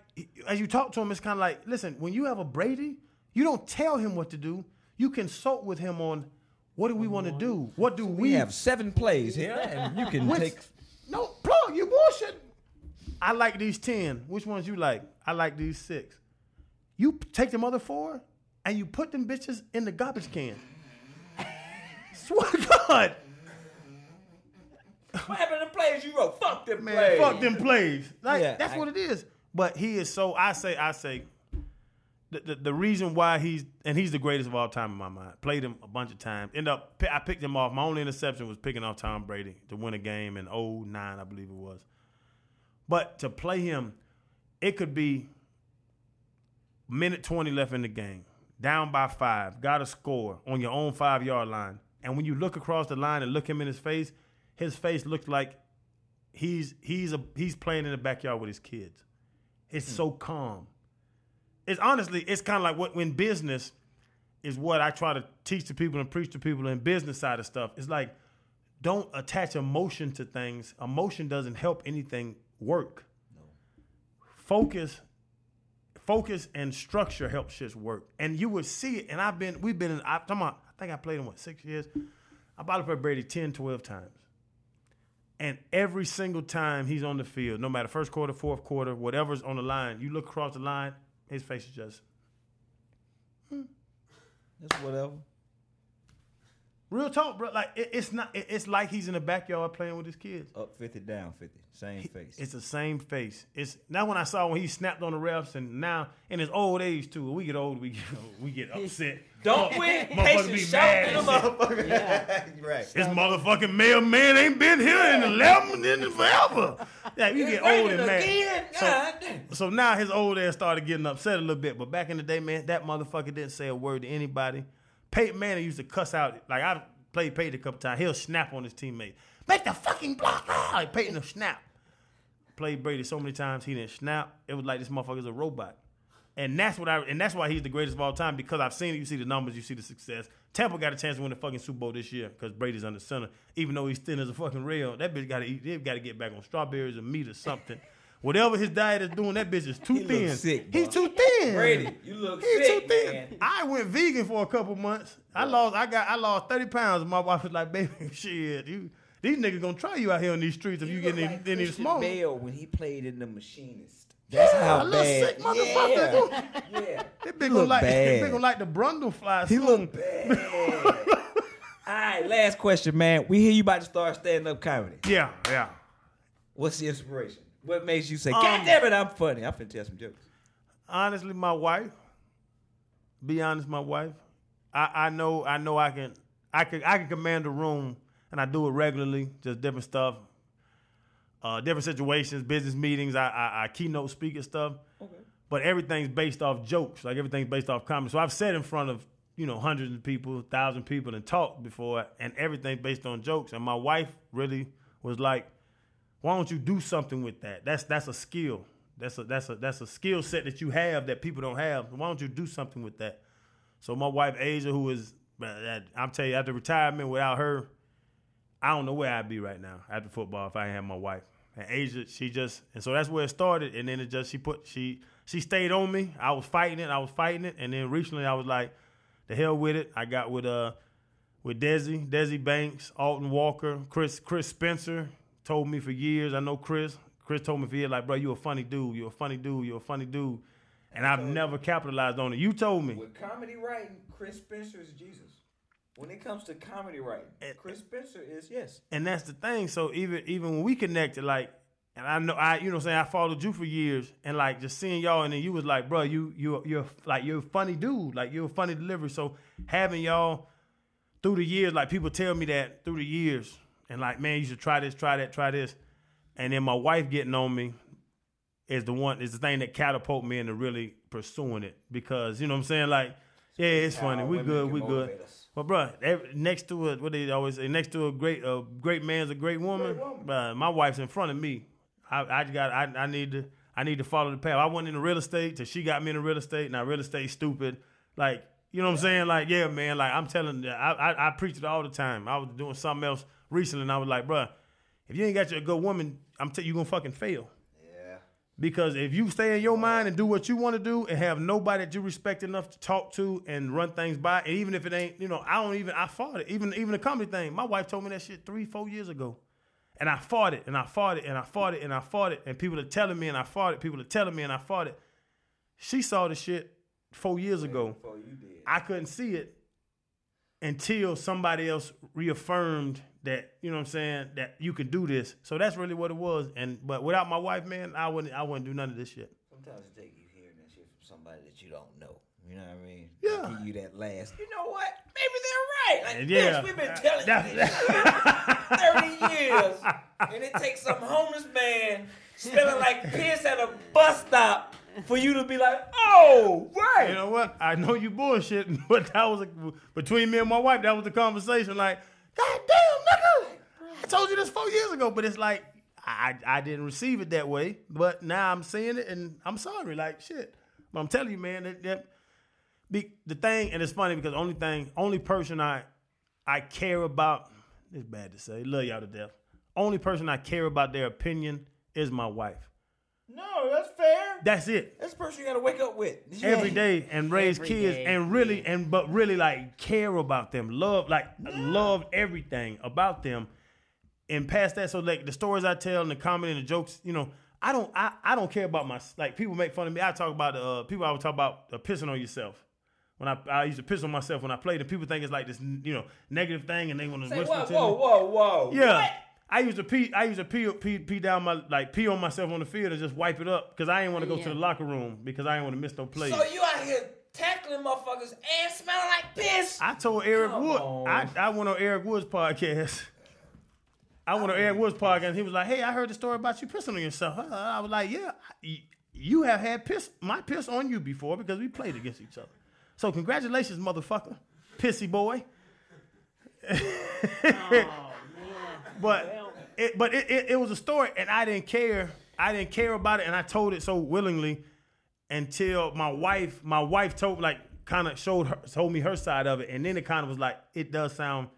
as you talk to him, it's kind of like, listen, when you have a Brady, you don't tell him what to do. You consult with him on what do we want to do? What do we,
We have seven plays here, and you can
Which-
take.
No, plug, you bullshit. I like these 10. Which ones you like? I like these six. You p- take them other four and you put them bitches in the garbage can. Swear to God.
What happened to the plays you wrote? Fuck them
Man,
plays.
fuck them plays. Like
Yeah,
that's
I-
what it is. But he is so. I say. I say. The, the, the reason why he's and he's the greatest of all time in my mind. Played him a bunch of times. End up I picked him off. My only interception was picking off Tom Brady to win a game in 09, I believe it was. But to play him, it could be minute 20 left in the game, down by five, got to score on your own five yard line. And when you look across the line and look him in his face, his face looks like he's he's a he's playing in the backyard with his kids. It's hmm. so calm. It's honestly, it's kind of like what when business is what I try to teach to people and preach to people in business side of stuff. It's like don't attach emotion to things. Emotion doesn't help anything work. Focus focus and structure helps shit work. And you would see it. And I've been, we've been in, I'm talking about, I think I played in what, six years? I about to play Brady 10, 12 times. And every single time he's on the field, no matter first quarter, fourth quarter, whatever's on the line, you look across the line, his face is just, hmm.
That's whatever.
real talk, bro. Like, it, it's not, it- it's like he's in the backyard playing with his kids.
Up 50, down 50. Same face.
It's the same face. It's now when I saw when he snapped on the refs, and now in his old age too. When we get old, we get we get upset.
Don't we?
Motherfuckers
Patience
be
shouting
mad
at
and
the
shit.
motherfucker.
right.
This motherfucking mailman ain't been here in eleven in forever. Yeah, you get old and mad. So, so now his old ass started getting upset a little bit. But back in the day, man, that motherfucker didn't say a word to anybody. Peyton Manning used to cuss out. Like I played Peyton a couple times. He'll snap on his teammate. Make the fucking block. Ah! Like Peyton will snap. Played Brady so many times he didn't snap. It was like this motherfucker's a robot. And that's what I and that's why he's the greatest of all time because I've seen it. You see the numbers, you see the success. Tampa got a chance to win the fucking Super Bowl this year because Brady's under center. Even though he's thin as a fucking rail, that bitch got to eat. They've got to get back on strawberries or meat or something. Whatever his diet is doing, that bitch is too
He
thin.
sick,
he's too thin.
Brady, you look sick.
He's
sick,
too thin.
man.
I went vegan for a couple months. I lost. I got. I lost thirty pounds. My wife was like, "Baby, shit, you these niggas gonna try you out here on these streets if you, get
look
any
like
any
Christian
small."
Bale when he played in The Machinist. That's
a
how
little
bad.
sick motherfucker.
Yeah, yeah.
That bitch
look
like. That
bad.
gonna like the Brundle fly.
He look bad. All right, last question, man. We hear you about to start stand up comedy.
Yeah, yeah.
What's the inspiration? What makes you say,
Um,
God damn it, I'm funny? I'm finna tell some jokes.
honestly, my wife. Be honest, my wife. I, I know I know I can I can I can command a room and I do it regularly, just different stuff. Uh, different situations, business meetings, I, I, I keynote speaker stuff. But everything's based off jokes. Like everything's based off comedy. So I've sat in front of, you know, hundreds of people, thousand people and talked before and everything's based on jokes. And my wife really was like, why don't you do something with that? That's that's a skill. That's a that's a that's a skill set that you have that people don't have. Why don't you do something with that? So my wife Asia, who is, I'm telling you, after retirement, without her, I don't know where I'd be right now after football if I have my wife. And Asia, she just, and so that's where it started. And then it just, she put, she she stayed on me. I was fighting it. I was fighting it. And then recently, I was like, the hell with it. I got with uh with Desi, Desi Banks, Alton Walker, Chris Chris Spencer told me for years. I know Chris. Chris told me for years, like, bro, you a funny dude. You're a funny dude. You're a funny dude. And I've never capitalized on it. You told me.
With comedy writing, Chris Spencer is Jesus. When it comes to comedy writing, Chris Spencer is yes.
and that's the thing. So even even when we connected, like, and I know I, you know, what I'm saying I followed you for years, and like just seeing y'all, and then you was like, bro, you you you're like you're a funny dude, like you're a funny delivery. So having y'all through the years, like people tell me that through the years, and like, man, you should try this, try that, try this, and then my wife getting on me is the one is the thing that catapult me into really pursuing it because you know what I'm saying, like. Yeah, it's funny. We good. We good.
us.
But bro, next to a what they always say, next to a great a great man's a great woman. Bruh, my wife's in front of me. I, I got I, I need to I need to follow the path. I went into real estate till she got me into real estate. Now real estate stupid. Like you know what I'm saying? Like yeah, man. Like I'm telling you, I, I I preach it all the time. I was doing something else recently, and I was like, bruh, if you ain't got your good woman, I'm telling you, you gonna fucking fail. Because if you stay in your mind and do what you want to do and have nobody that you respect enough to talk to and run things by, and even if it ain't, you know, I don't even I fought it. Even even the comedy thing. My wife told me that shit three, four years ago. And I fought it and I fought it and I fought it and I fought it. And people are telling me and I fought it. People are telling me and I fought it. She saw the shit four years ago.
Before you did.
I couldn't see it until somebody else reaffirmed that, you know what I'm saying, that you can do this. So that's really what it was. And but without my wife, man, I wouldn't I wouldn't do none of this shit.
Sometimes it take you hearing that shit from somebody that you don't know. You know what I mean?
Yeah.
Give you that last. You know what? Maybe they're right. Like,
And yeah.
bitch, we've been telling
That-
you this shit thirty years, and it takes some homeless man smelling like piss at a bus stop for you to be like, oh, right.
You know what? I know you bullshitting, but that was a, between me and my wife. That was the conversation. Like, God damn, nigga, I told you this four years ago. But it's like I I didn't receive it that way. But now I'm seeing it, and I'm sorry. Like shit. But I'm telling you, man, that, that be, the thing, and it's funny because only thing, only person I I care about. It's bad to say. Love y'all to death. Only person I care about their opinion is my wife.
No, that's fair.
That's it.
That's the person you got to wake up with
every day and raise
Every
kids
day,
and really and but really like care about them love like love everything about them and past that so like the stories i tell and the comedy and the jokes you know i don't i, I don't care about my like people make fun of me i talk about uh people i would talk about uh, pissing on yourself when I, I used to piss on myself when I played, and people think it's like this, you know, negative thing, and they want to
Say,
whisper
whoa, whoa, whoa, whoa.
Yeah.
What?
I used to pee. I used to pee, pee, pee down my like pee on myself on the field and just wipe it up because I didn't want to go to the locker room because I didn't want to miss no plays.
So you out here tackling motherfuckers and smelling like piss?
I told Eric
Come
Wood.
on.
I, I went on Eric Wood's podcast. I went on Eric Wood's podcast. and He was like, "Hey, I heard the story about you pissing on yourself." I was like, "Yeah, you have had piss my piss on you before because we played against each other. So congratulations, motherfucker, pissy boy." oh, But it, but it, it, it was a story, and I didn't care. I didn't care about it, and I told it so willingly. until my wife, my wife told like kind of showed her, told me her side of it, and then it kind of was like it does sound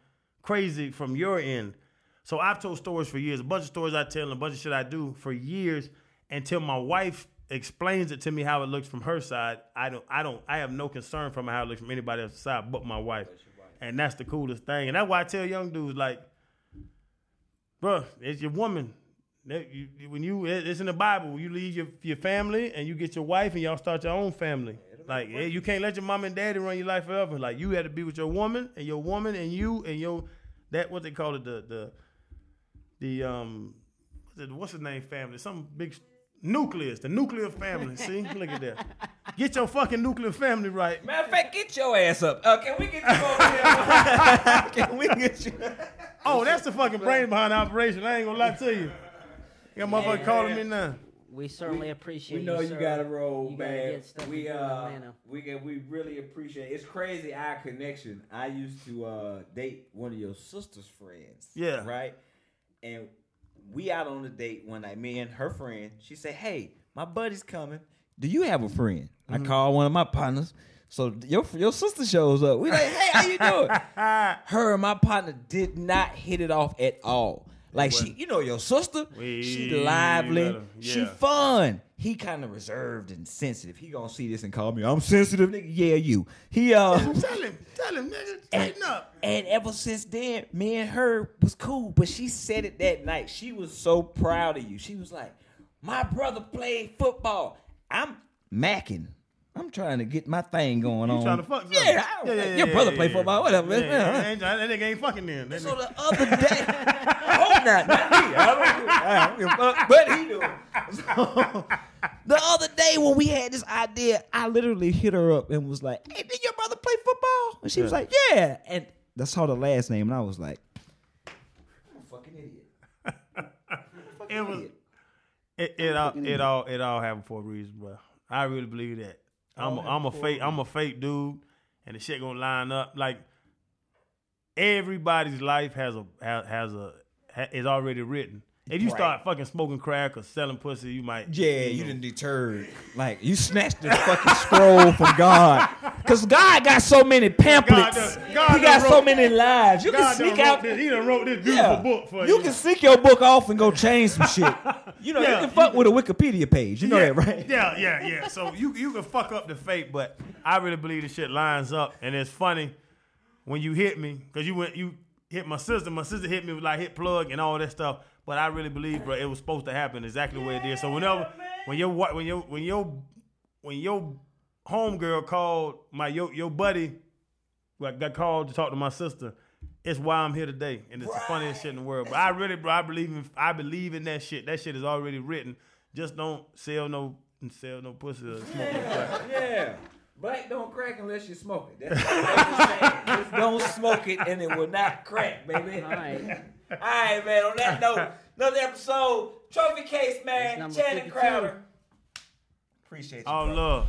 crazy from your end. So I've told stories for years, a bunch of stories I tell and a bunch of shit I do for years until my wife explains it to me how it looks from her side. I don't, I don't, I have no concern from how it looks from anybody else's side but my wife, and that's the coolest thing. And that's why I tell young dudes like, bruh, it's your woman. That you- you- When you, it's in the Bible. You leave your your family and you get your wife and y'all start your own family. Like eh, you can't let your mom and daddy run your life forever. Like you had to be with your woman and your woman and you and your that what they call it the the the um what's, it, what's his name family some big nucleus the nuclear family. See look at that. Get your fucking nuclear family right.
Matter of fact, get your ass up. Uh, can we get you over here? can we get you?
Oh, that's the fucking brain behind the operation. I ain't gonna lie to you. You got motherfucker calling me now.
We certainly appreciate you.
We know you
sir.
gotta roll,
You
man.
get stuff
We
to do in
uh, we get we really appreciate. It. It's crazy our connection. I used to uh date one of your sister's friends.
Yeah.
Right. And we out on a date one night. Me and her friend. She said, "Hey, my buddy's coming. Do you have a friend?" I mm-hmm. call one of my partners. So your your sister shows up. We like, "Hey, how you doing?" her and my partner did not hit it off at all. Like she, you know, your sister,
We
she lively,
better-
she fun. He kind of reserved and sensitive. He gonna see this and call me. I'm sensitive, nigga. Yeah, you. He uh,
Tell him, tell him, nigga, tighten up.
and ever since then, me and her was cool. But she said it that night. She was so proud of you. She was like, "My brother played football. I'm macking. I'm trying to get my thing going on.
You trying to fuck.
Yeah, I- your brother play football. Whatever.
Yeah,
man.
yeah, yeah. That nigga ain't fucking then.
So the other day, not, not me. I don't, do it. I don't give a fuck, but he do. it. So, the other day when we had this idea, I literally hit her up and was like, "Hey, did your brother play football?" And she was
Yeah.
like, "Yeah." And that's how the last name, and I was like, "I'm a fucking idiot."
it was it, it all it all it all happened for a reason, bro. I really believe that. I'm a, I'm a fake I'm a fake dude, and the shit gonna line up. Like everybody's life has a has, has a ha, is already written. If you start fucking smoking crack or selling pussy, you might
Yeah, you didn't deter. Like you snatched this fucking scroll from God, because God got so many pamphlets.
done- God
he got so
wrote-
many lives. You
God
can sneak out.
This, he done wrote this beautiful book for
you
you.
can sneak your book off and go change some shit. You know,
Yeah.
you can fuck with a Wikipedia page. You know
yeah,
that, right?
Yeah, yeah, yeah. So you you can fuck up the fate, but I really believe the shit lines up, and it's funny when you hit me because you went you hit my sister. My sister hit me with like hit plug and all that stuff. But I really believe, bro, it was supposed to happen exactly the way it did. So whenever when your when your when your when your homegirl called my your your buddy like got called to talk to my sister. It's why I'm here today, and it's the funniest shit in the world. But I really, bro, I believe in, I believe in that shit. That shit is already written. Just don't sell no, sell no pussy or smoke no crack.
Yeah. Black don't crack unless you smoke it. That's what I'm saying. Just don't smoke it and it will not crack, baby.
All right.
All right, man. On that note, another episode, trophy case, man.
number
Channing
52.
Crowder. Appreciate you.
All
brother.
love.